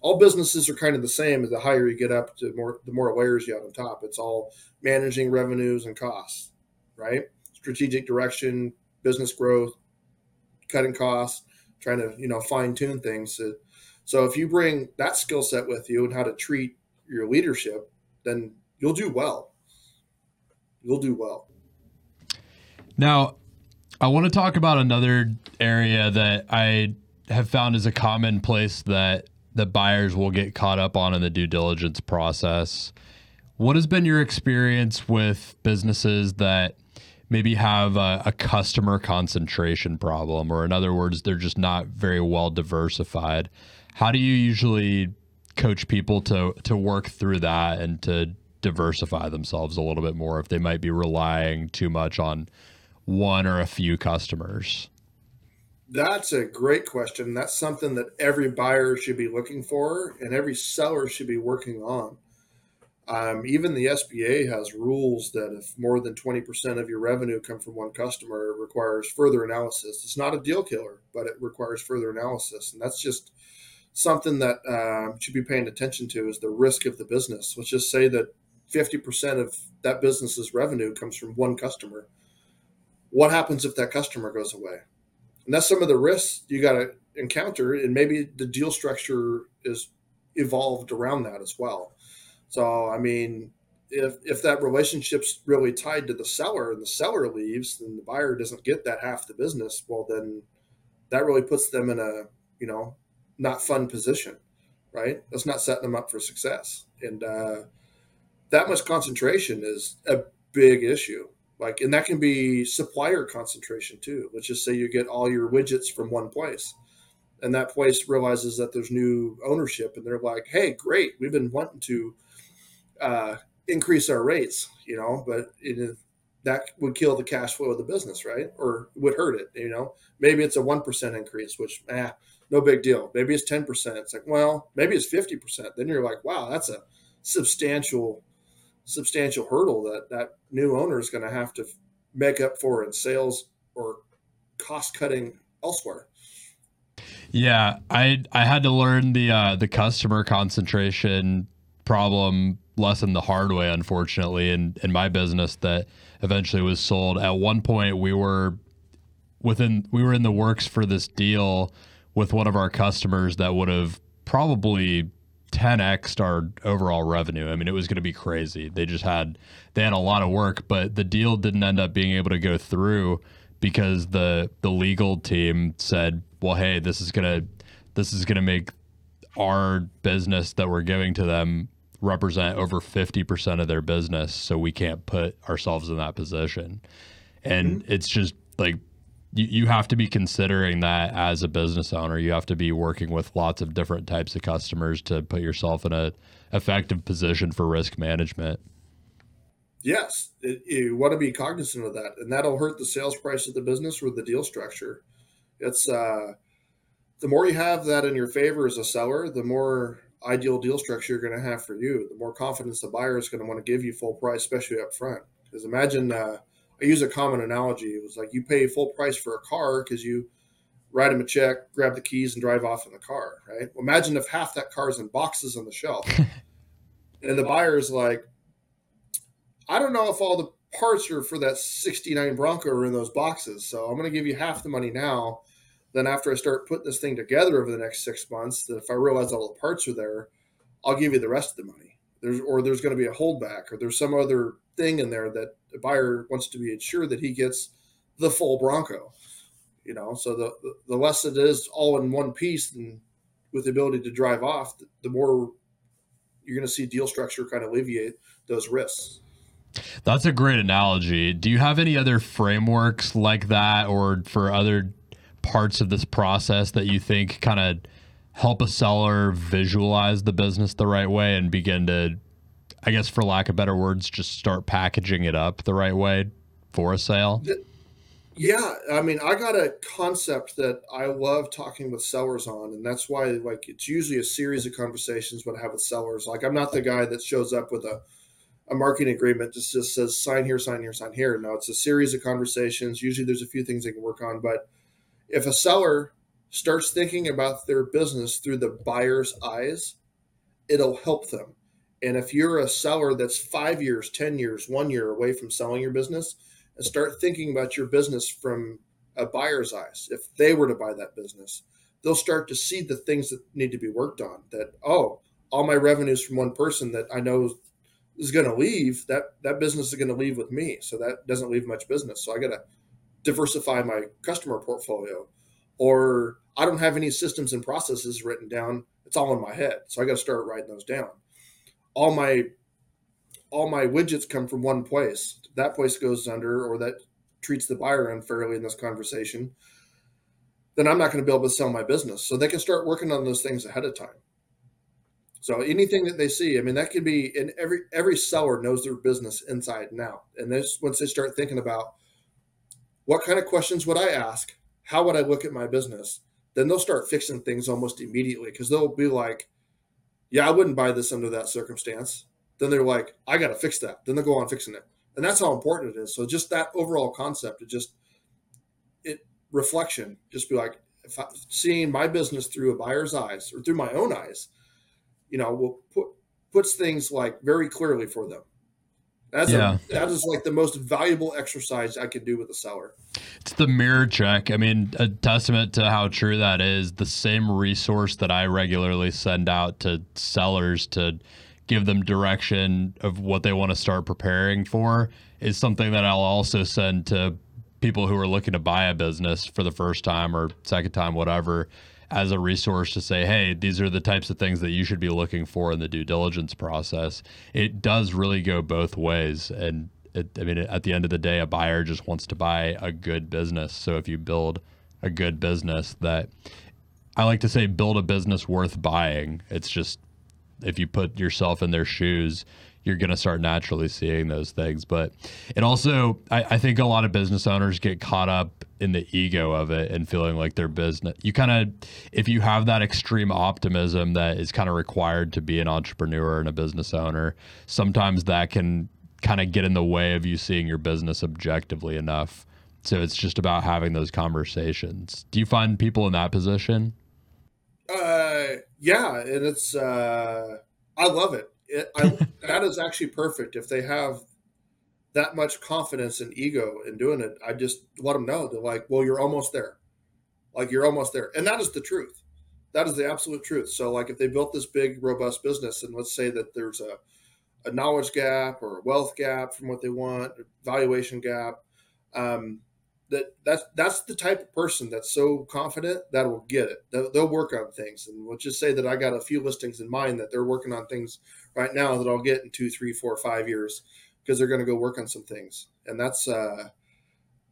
All businesses are kind of the same. The higher you get up, to more the more layers you have on top. It's all managing revenues and costs, right? Strategic direction, business growth, cutting costs, trying to you know fine tune things. So, so if you bring that skill set with you and how to treat your leadership, then you'll do well. You'll do well. Now, I want to talk about another area that I have found is a common place that the buyers will get caught up on in the due diligence process. What has been your experience with businesses that maybe have a, a, customer concentration problem, or in other words, they're just not very well diversified? How do you usually coach people to to work through that and to diversify themselves a little bit more if they might be relying too much on one or a few customers? That's a great question. That's something that every buyer should be looking for and every seller should be working on. Um, even the SBA has rules that if more than 20% of your revenue come from one customer, it requires further analysis. It's not a deal killer, but it requires further analysis. And that's just something that uh, should be paying attention to is the risk of the business. Let's just say that 50% of that business's revenue comes from one customer what happens if that customer goes away? And that's some of the risks you got to encounter. And maybe the deal structure is evolved around that as well. So, I mean, if, if that relationship's really tied to the seller and the seller leaves and the buyer doesn't get that half the business, well, then that really puts them in a, you know, not fun position, right? That's not setting them up for success. And uh, that much concentration is a big issue Like, and that can be supplier concentration too. Let's just say you get all your widgets from one place, and that place realizes that there's new ownership, and they're like, "Hey, great, we've been wanting to uh, increase our rates, you know, but it, that would kill the cash flow of the business, right? Or would hurt it, you know. Maybe it's a one percent increase, which eh, no big deal. Maybe it's ten percent. It's like, well, maybe it's fifty percent. Then you're like, wow, that's a substantial, substantial hurdle that that new owner is going to have to make up for in sales or cost cutting elsewhere. Yeah, I I had to learn the uh, the customer concentration problem lesson the hard way, unfortunately, in in my business that eventually was sold. At one point, we were within we were in the works for this deal with one of our customers that would have probably 10x our overall revenue. I mean, it was going to be crazy. They just had they had a lot of work, but the deal didn't end up being able to go through because the the legal team said, "Well, hey, this is going to this is going to make our business that we're giving to them represent over 50% of their business, so we can't put ourselves in that position." And mm-hmm. it's just like you, you have to be considering that as a business owner. You have to be working with lots of different types of customers to put yourself in a effective position for risk management. Yes, it, you want to be cognizant of that, and that'll hurt the sales price of the business or the deal structure. It's uh, the more you have that in your favor as a seller, the more ideal deal structure you're going to have for you. The more confidence the buyer is going to want to give you full price, especially up front. Because imagine uh, I use a common analogy. It was like you pay full price for a car because you write them a check, grab the keys, and drive off in the car, right? Well, imagine if half that car is in boxes on the shelf, *laughs* and the buyer is like, I don't know if all the parts are for that 69 Bronco are in those boxes, so I'm going to give you half the money now. Then after I start putting this thing together over the next six months, that if I realize all the parts are there, I'll give you the rest of the money. There's or there's going to be a holdback, or there's some other thing in there that the buyer wants to be sure that he gets the full Bronco. You know, so the the less it is all in one piece and with the ability to drive off, the more you're going to see deal structure kind of alleviate those risks. That's a great analogy. Do you have any other frameworks like that or for other parts of this process that you think kind of help a seller visualize the business the right way and begin to I guess for lack of better words, just start packaging it up the right way for a sale? Yeah, I mean, I got a concept that I love talking with sellers on, and that's why like it's usually a series of conversations when I have with sellers. Like I'm not the guy that shows up with a a marketing agreement just just says sign here, sign here, sign here. No, it's a series of conversations. Usually, there's a few things they can work on, but if a seller starts thinking about their business through the buyer's eyes, it'll help them and if you're a seller that's five years, 10 years, one year away from selling your business, and start thinking about your business from a buyer's eyes, if they were to buy that business, they'll start to see the things that need to be worked on. That, oh, all my revenues from one person that I know is going to leave, that, that business is going to leave with me. So that doesn't leave much business. So I got to diversify my customer portfolio. Or I don't have any systems and processes written down. It's all in my head. So I got to start writing those down all my all my widgets come from one place. That place goes under, or that treats the buyer unfairly in this conversation. Then I'm not going to be able to sell my business. So they can start working on those things ahead of time. So anything that they see, I mean, that could be, and every every seller knows their business inside and out. And this once they start thinking about what kind of questions would I ask, how would I look at my business, then they'll start fixing things almost immediately because they'll be like, yeah, I wouldn't buy this under that circumstance. Then they're like, I got to fix that. Then they'll go on fixing it. And that's how important it is. So just that overall concept, it just, it reflection, just be like, if I, seeing my business through a buyer's eyes or through my own eyes, you know, will put, puts things like very clearly for them. That's yeah. a, that is like the most valuable exercise I could do with a seller. It's the mirror check. I mean, a testament to how true that is. The same resource that I regularly send out to sellers to give them direction of what they want to start preparing for is something that I'll also send to people who are looking to buy a business for the first time or second time, whatever as a resource to say, hey, these are the types of things that you should be looking for in the due diligence process. It does really go both ways. And It, I mean, at the end of the day, a buyer just wants to buy a good business. So if you build a good business that I like to say, build a business worth buying. It's just if you put yourself in their shoes, you're going to start naturally seeing those things. But it also, I, I, think a lot of business owners get caught up in the ego of it and feeling like their business. You kind of, if you have that extreme optimism that is kind of required to be an entrepreneur and a business owner, sometimes that can kind of get in the way of you seeing your business objectively enough. So it's just about having those conversations. Do you find people in that position? Uh, yeah, and it's uh, I love it. It I, *laughs* that is actually perfect. If they have that much confidence and ego in doing it, I just let them know. They're like, "Well, you're almost there. Like you're almost there," and that is the truth. That is the absolute truth. So, like, if they built this big, robust business, and let's say that there's a a knowledge gap or a wealth gap from what they want, valuation gap, um, that that's that's the type of person that's so confident that will get it. They'll, they'll, work on things, and we'll just say that I got a few listings in mind that they're working on things right now that I'll get in two, three, four, five years because they're going to go work on some things, and that's uh,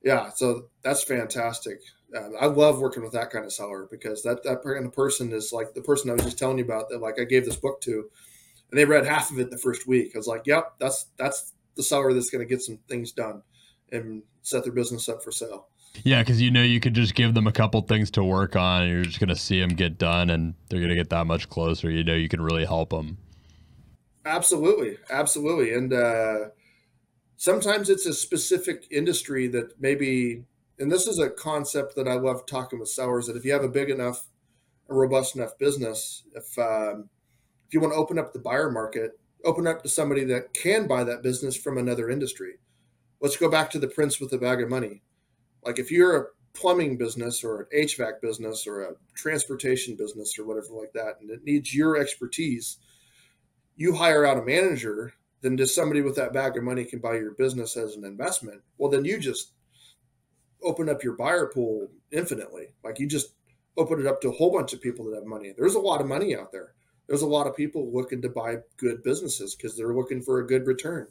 yeah. So that's fantastic. Uh, I love working with that kind of seller because that that kind of person is like the person I was just telling you about that like I gave this book to, and they read half of it the first week. I was like, yep, that's that's the seller that's going to get some things done and set their business up for sale. Yeah, because you know you could just give them a couple things to work on, and you're just going to see them get done, and they're going to get that much closer. You know, you can really help them. Absolutely, absolutely, and uh, sometimes it's a specific industry that maybe, and this is a concept that I love talking with sellers. That if you have a big enough, a robust enough business, if um, if you want to open up the buyer market, open up to somebody that can buy that business from another industry let's go back to the prince with the bag of money. Like if you're a plumbing business or an HVAC business or a transportation business or whatever like that, and it needs your expertise, you hire out a manager, then does somebody with that bag of money can buy your business as an investment. Well, then you just open up your buyer pool infinitely. Like you just open it up to a whole bunch of people that have money. There's a lot of money out there. There's a lot of people looking to buy good businesses because they're looking for a good return.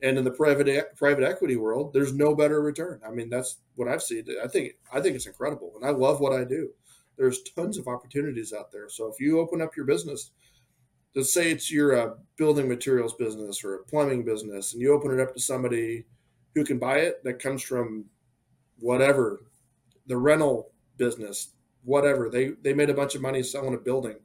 And in the private private equity world, there's no better return. I mean, that's what I've seen. I think I think it's incredible, and I love what I do. There's tons of opportunities out there. So if you open up your business, let's say it's your uh, building materials business or a plumbing business, and you open it up to somebody who can buy it that comes from whatever the rental business, whatever they they made a bunch of money selling a building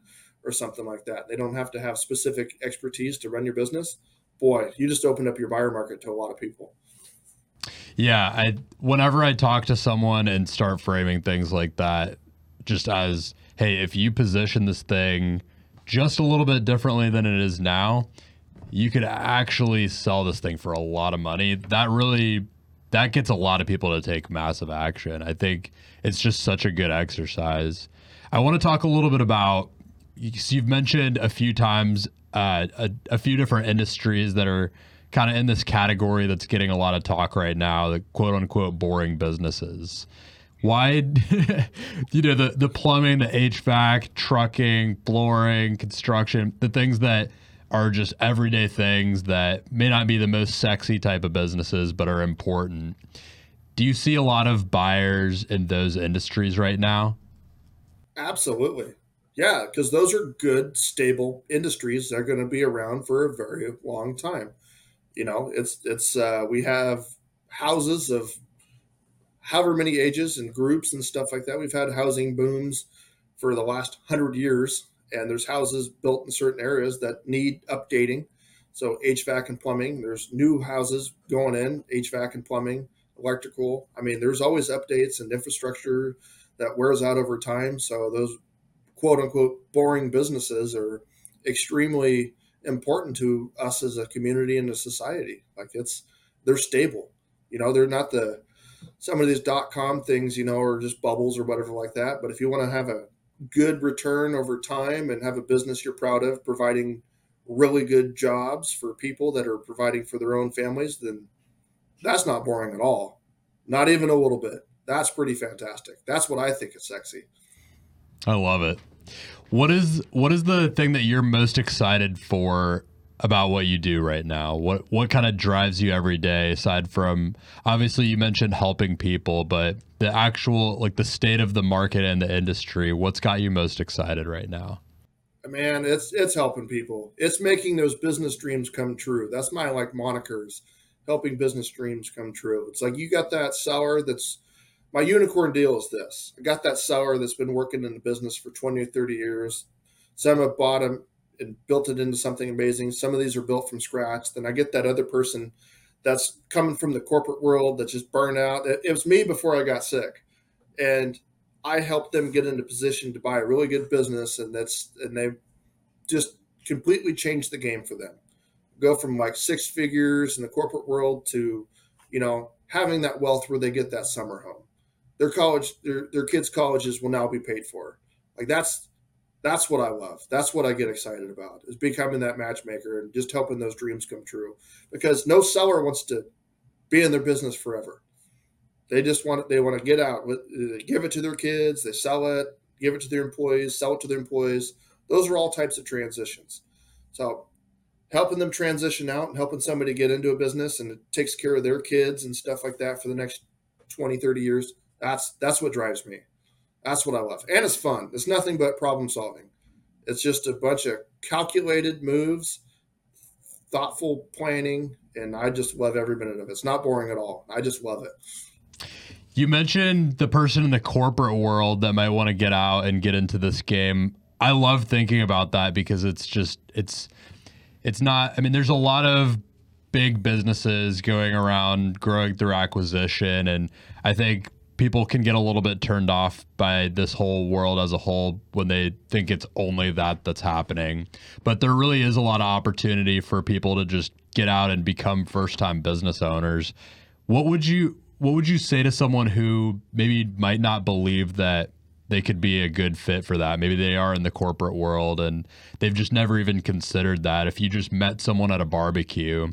or something like that. They don't have to have specific expertise to run your business boy, you just opened up your buyer market to a lot of people. Yeah, I whenever I talk to someone and start framing things like that, just as hey, if you position this thing just a little bit differently than it is now, you could actually sell this thing for a lot of money. That really that gets a lot of people to take massive action. I think it's just such a good exercise. I want to talk a little bit about you've mentioned a few times uh, a, a few different industries that are kind of in this category that's getting a lot of talk right now, the quote unquote boring businesses. Why, *laughs* you know, the, the plumbing, the HVAC, trucking, flooring, construction, the things that are just everyday things that may not be the most sexy type of businesses, but are important. Do you see a lot of buyers in those industries right now? Absolutely. Yeah, because those are good, stable industries. They're going to be around for a very long time. You know, it's it's uh, we have houses of however many ages and groups and stuff like that. We've had housing booms for the last hundred years, and there's houses built in certain areas that need updating. So HVAC and plumbing. There's new houses going in HVAC and plumbing, electrical. I mean, there's always updates and infrastructure that wears out over time. So those quote unquote boring businesses are extremely important to us as a community and a society. Like it's they're stable. You know, they're not the some of these dot com things, you know, are just bubbles or whatever like that. But if you want to have a good return over time and have a business you're proud of, providing really good jobs for people that are providing for their own families, then that's not boring at all. Not even a little bit. That's pretty fantastic. That's what I think is sexy. I love it. What is what is the thing that you're most excited for about what you do right now? What what kind of drives you every day aside from obviously you mentioned helping people, but the actual like the state of the market and the industry, what's got you most excited right now? Man, it's it's helping people. It's making those business dreams come true. That's my like monikers, helping business dreams come true. It's like you got that seller that's my unicorn deal is this. I got that seller that's been working in the business for 20 or 30 years. Some have bought them and built it into something amazing. Some of these are built from scratch. Then I get that other person that's coming from the corporate world that just burned out. It was me before I got sick. And I helped them get into a position to buy a really good business and that's and they just completely changed the game for them. Go from like six figures in the corporate world to, you know, having that wealth where they get that summer home. Their college their their kids' colleges will now be paid for. Like that's that's what I love. That's what I get excited about is becoming that matchmaker and just helping those dreams come true. Because no seller wants to be in their business forever. They just want they want to get out. They give it to their kids. They sell it. Give it to their employees. Sell it to their employees. Those are all types of transitions. So helping them transition out and helping somebody get into a business and it takes care of their kids and stuff like that for the next 20 30 years that's that's what drives me that's what I love. And it's fun. It's nothing but problem solving. It's just a bunch of calculated moves, thoughtful planning, and I just love every minute of it. It's not boring at all. I just love it. You mentioned the person in the corporate world that might want to get out and get into this game. I love thinking about that because it's just it's it's not I mean there's a lot of big businesses going around growing through acquisition and I think people can get a little bit turned off by this whole world as a whole when they think it's only that that's happening. But there really is a lot of opportunity for people to just get out and become first-time business owners. What would you what would you say to someone who maybe might not believe that they could be a good fit for that? Maybe they are in the corporate world and they've just never even considered that. If you just met someone at a barbecue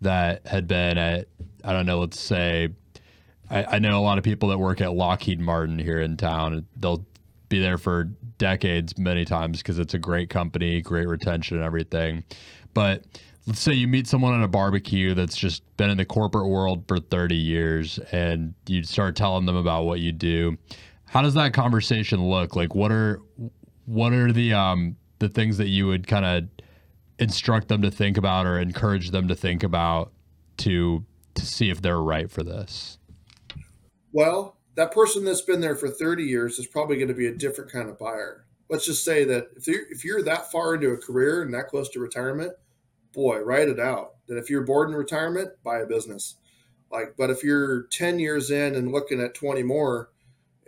that had been at I don't know, let's say I, I know a lot of people that work at Lockheed Martin here in town. They'll be there for decades many times because it's a great company, great retention and everything. But let's say you meet someone at a barbecue that's just been in the corporate world for 30 years and you start telling them about what you do. How does that conversation look? Like what are what are the um the things that you would kind of instruct them to think about or encourage them to think about to to see if they're right for this? Well, that person that's been there for 30 years is probably going to be a different kind of buyer. Let's just say that if you're, if you're that far into a career and that close to retirement, boy, write it out. That if you're bored in retirement, buy a business. Like, but if you're 10 years in and looking at 20 more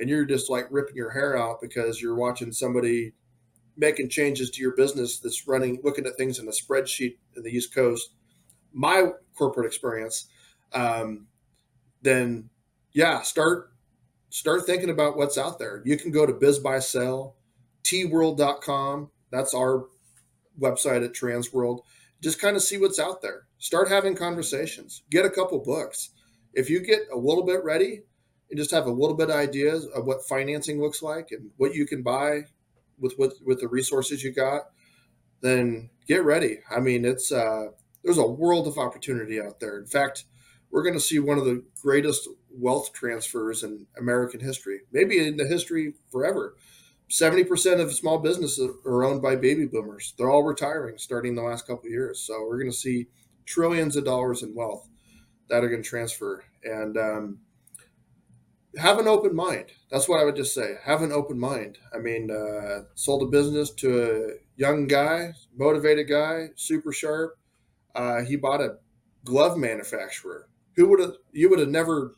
and you're just like ripping your hair out because you're watching somebody making changes to your business that's running, looking at things in a spreadsheet in the East Coast, my corporate experience, um, then yeah, start start thinking about what's out there. You can go to BizBuySell, tworld.com. That's our website at Transworld. Just kind of see what's out there. Start having conversations. Get a couple books. If you get a little bit ready and just have a little bit of ideas of what financing looks like and what you can buy with with, with the resources you got, then get ready. I mean, it's uh, there's a world of opportunity out there. In fact, we're going to see one of the greatest wealth transfers in American history, maybe in the history forever. 70% of small businesses are owned by baby boomers. They're all retiring starting the last couple years. So we're going to see trillions of dollars in wealth that are going to transfer. And um, have an open mind. That's what I would just say. Have an open mind. I mean, uh, sold a business to a young guy, motivated guy, super sharp. Uh, he bought a glove manufacturer. Who would have? You would have never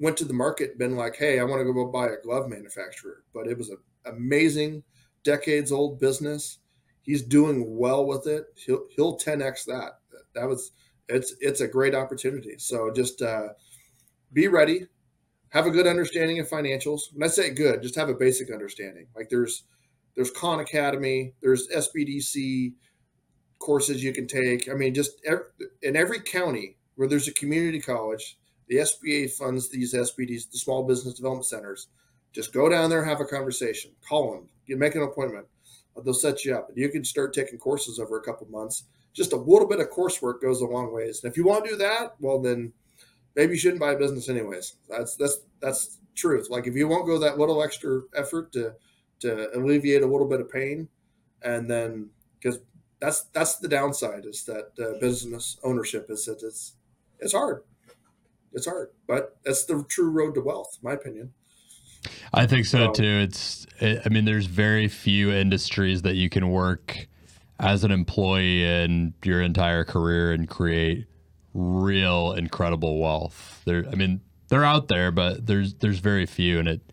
went to the market been like, hey, I want to go buy a glove manufacturer. But it was an amazing, decades old business. He's doing well with it. He'll he'll 10x that. That was it's it's a great opportunity. So just uh, be ready. Have a good understanding of financials. When I say good, just have a basic understanding. Like there's there's Khan Academy, there's SBDC courses you can take. I mean, just every, in every county where there's a community college, the SBA funds these SBDs, the Small Business Development Centers. Just go down there, have a conversation, call them, you make an appointment. They'll set you up, and you can start taking courses over a couple months just a little bit of coursework goes a long ways. And if you want to do that, well, then maybe you shouldn't buy a business anyways. That's that's that's truth. Like if you won't go that little extra effort to to alleviate a little bit of pain, and then because that's that's the downside is that uh, business ownership is that it's it's hard. It's hard, but that's the true road to wealth, my opinion. I think so um, too. It's, it, I mean, there's very few industries that you can work as an employee in your entire career and create real incredible wealth. There, I mean, they're out there, but there's there's very few, and it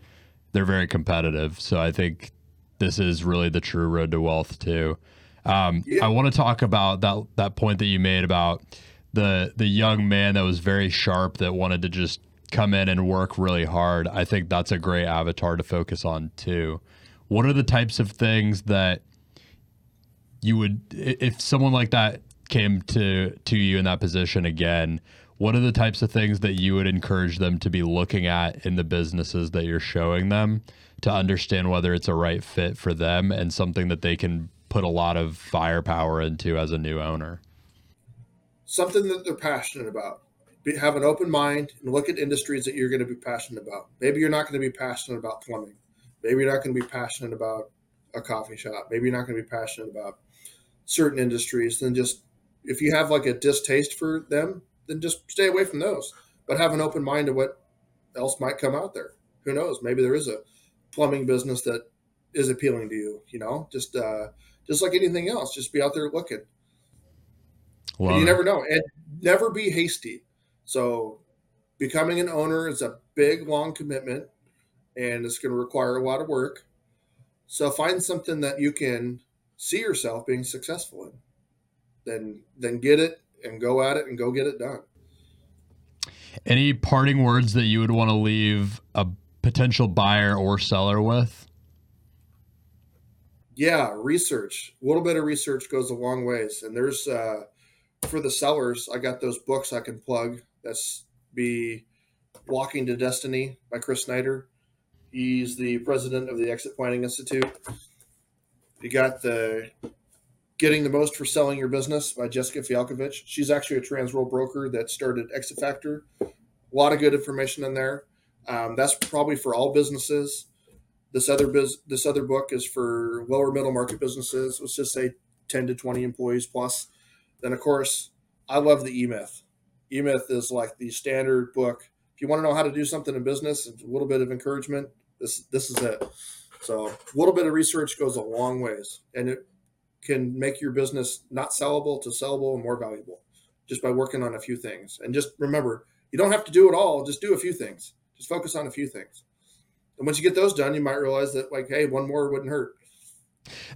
they're very competitive. So I think this is really the true road to wealth too. Um, yeah. I want to talk about that that point that you made about the the young man that was very sharp that wanted to just come in and work really hard. I think that's a great avatar to focus on too. What are the types of things that you would if someone like that came to to you in that position again what are the types of things that you would encourage them to be looking at in the businesses that you're showing them to understand whether it's a right fit for them and something that they can put a lot of firepower into as a new owner something that they're passionate about be, have an open mind and look at industries that you're going to be passionate about maybe you're not going to be passionate about plumbing maybe you're not going to be passionate about a coffee shop maybe you're not going to be passionate about certain industries, then just if you have like a distaste for them, then just stay away from those. But have an open mind to what else might come out there. Who knows? Maybe there is a plumbing business that is appealing to you. You know, just uh, just like anything else, just be out there looking. You never know, and never be hasty. So, becoming an owner is a big, long commitment, and it's going to require a lot of work. So, find something that you can see yourself being successful in, then then get it and go at it and go get it done. Any parting words that you would want to leave a potential buyer or seller with? Yeah, research. A little bit of research goes a long ways. And there's uh, for the sellers, I got those books I can plug. That's be Walking to Destiny by Chris Snider. He's the president of the Exit Planning Institute. You got the Getting the Most for Selling Your Business by Jessica Fialkovich. She's actually a Transworld broker that started Exit Factor. A lot of good information in there. Um, that's probably for all businesses. This other biz, this other book is for lower middle market businesses. Let's just say 10 to 20 employees plus. Then of course, I love the E Myth. E Myth is like the standard book. If you want to know how to do something in business, a little bit of encouragement, this this is it. So a little bit of research goes a long ways, and it can make your business not sellable to sellable and more valuable just by working on a few things. And just remember, you don't have to do it all. Just do a few things. Just focus on a few things. And once you get those done, you might realize that like, hey, one more wouldn't hurt.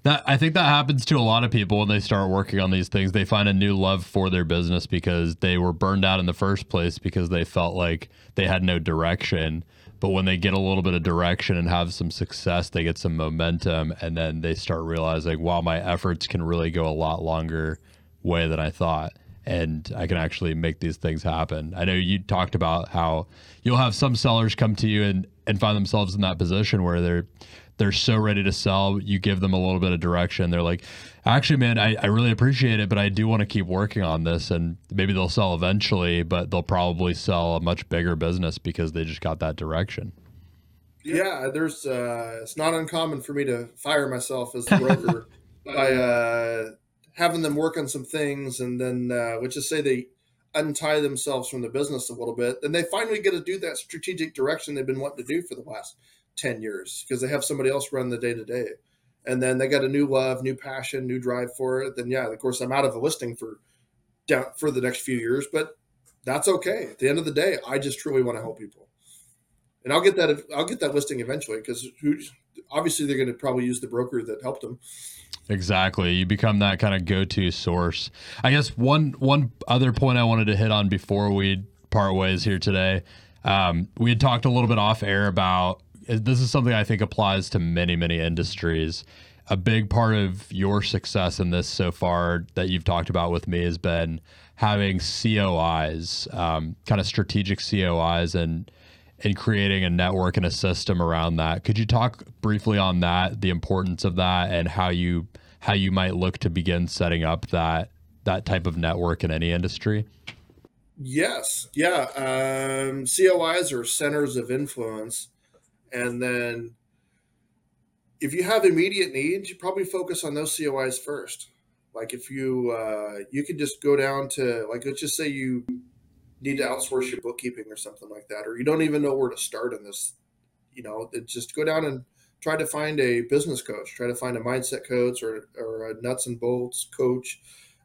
That I think that happens to a lot of people when they start working on these things. They find a new love for their business because they were burned out in the first place because they felt like they had no direction but when they get a little bit of direction and have some success, they get some momentum, and then they start realizing, wow, my efforts can really go a lot longer way than I thought. And I can actually make these things happen. I know you talked about how you'll have some sellers come to you and, and find themselves in that position where they're they're so ready to sell. You give them a little bit of direction. They're like, actually, man, I, I really appreciate it, but I do want to keep working on this. And maybe they'll sell eventually, but they'll probably sell a much bigger business because they just got that direction. Yeah, there's uh, it's not uncommon for me to fire myself as the broker *laughs* by uh, having them work on some things, and then uh, let's just say they untie themselves from the business a little bit, then they finally get to do that strategic direction they've been wanting to do for the last 10 years because they have somebody else run the day to day. And then they got a new love, new passion, new drive for it. Then, yeah, of course, I'm out of the listing for down for the next few years, but that's okay. At the end of the day, I just truly want to help people. And I'll get that I'll get that listing eventually because obviously they're going to probably use the broker that helped them. Exactly. You become that kind of go-to source. I guess one one other point I wanted to hit on before we part ways here today. Um, we had talked a little bit off air about this is something I think applies to many, many industries. A big part of your success in this so far that you've talked about with me has been having COIs, um, kind of strategic COIs, and and creating a network and a system around that. Could you talk briefly on that, the importance of that, and how you how you might look to begin setting up that that type of network in any industry? Yes. Yeah. Um, COIs are centers of influence. And then if you have immediate needs, you probably focus on those COIs first. Like if you uh, you could just go down to like let's just say you need to outsource your bookkeeping or something like that, or you don't even know where to start in this. You know, just go down and try to find a business coach, try to find a mindset coach or or a nuts and bolts coach.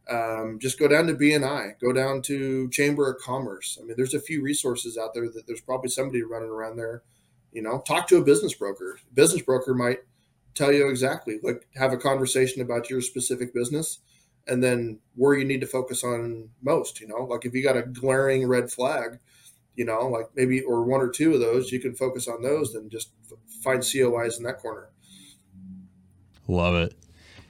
Um, just go down to BNI, go down to Chamber of Commerce. I mean, there's a few resources out there that there's probably somebody running around there. You know, talk to a business broker. business broker might tell you exactly like have a conversation about your specific business and then where you need to focus on most you know? Like if you got a glaring red flag you know like maybe or one or two of those you can focus on those and just find cois in that corner. Love it.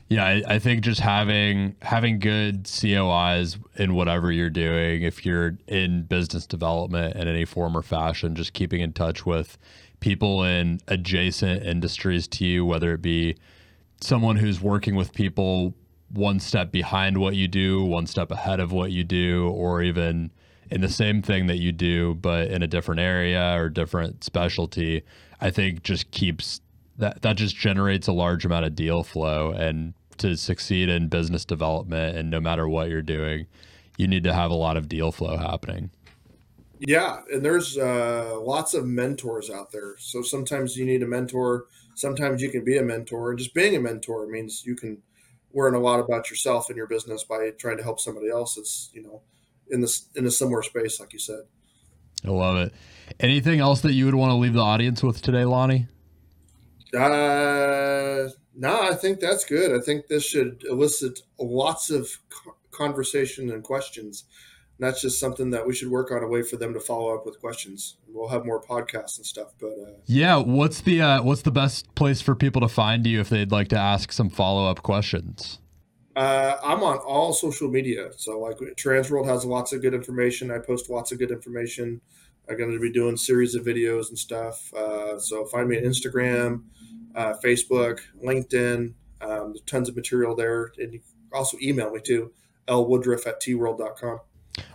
Yeah I, I think just having having good cois in whatever you're doing if you're in business development in any form or fashion just keeping in touch with people in adjacent industries to you, whether it be someone who's working with people one step behind what you do, one step ahead of what you do, or even in the same thing that you do, but in a different area or different specialty, I think just keeps that that just generates a large amount of deal flow. And to succeed in business development and no matter what you're doing, you need to have a lot of deal flow happening. Yeah, and there's uh, lots of mentors out there. So sometimes you need a mentor. Sometimes you can be a mentor, and just being a mentor means you can learn a lot about yourself and your business by trying to help somebody else that's you know in this in a similar space, like you said. I love it. Anything else that you would want to leave the audience with today, Lonnie? Uh, no, I think that's good. I think this should elicit lots of conversation and questions that's just something that we should work on a way for them to follow up with questions. We'll have more podcasts and stuff, but uh, yeah, what's the uh, what's the best place for people to find you if they'd like to ask some follow up questions? Uh, I'm on all social media, so like Transworld has lots of good information. I post lots of good information. I'm going to be doing series of videos and stuff. Uh, so find me on Instagram, uh, Facebook, LinkedIn. Um, there's tons of material there, and you also email me too, lwoodruff at tworld.com.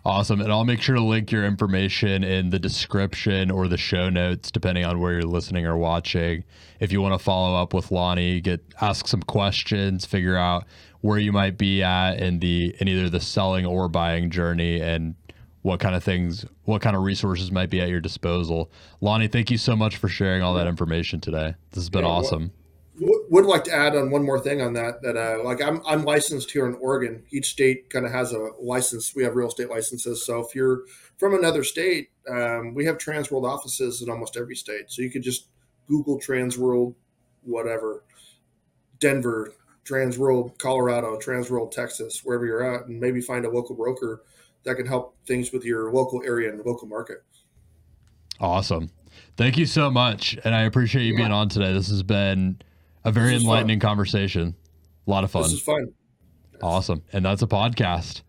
Awesome. And I'll make sure to link your information in the description or the show notes, depending on where you're listening or watching. If you want to follow up with Lonnie, get ask some questions, figure out where you might be at in the in either the selling or buying journey and what kind of things, what kind of resources might be at your disposal. Lonnie, thank you so much for sharing all that information today. This has been yeah, awesome. Well, would like to add on one more thing on that that uh, like I'm, I'm licensed here in oregon. Each state kind of has a license. We have real estate licenses. So if you're from another state um, we have transworld offices in almost every state. So you could just google transworld whatever denver transworld colorado transworld texas wherever you're at and maybe find a local broker that can help things with your local area and local market. Awesome. Thank you so much and i appreciate you yeah. being on today. This has been a very enlightening fun. conversation. A lot of fun. This is fun. Awesome. And that's a podcast.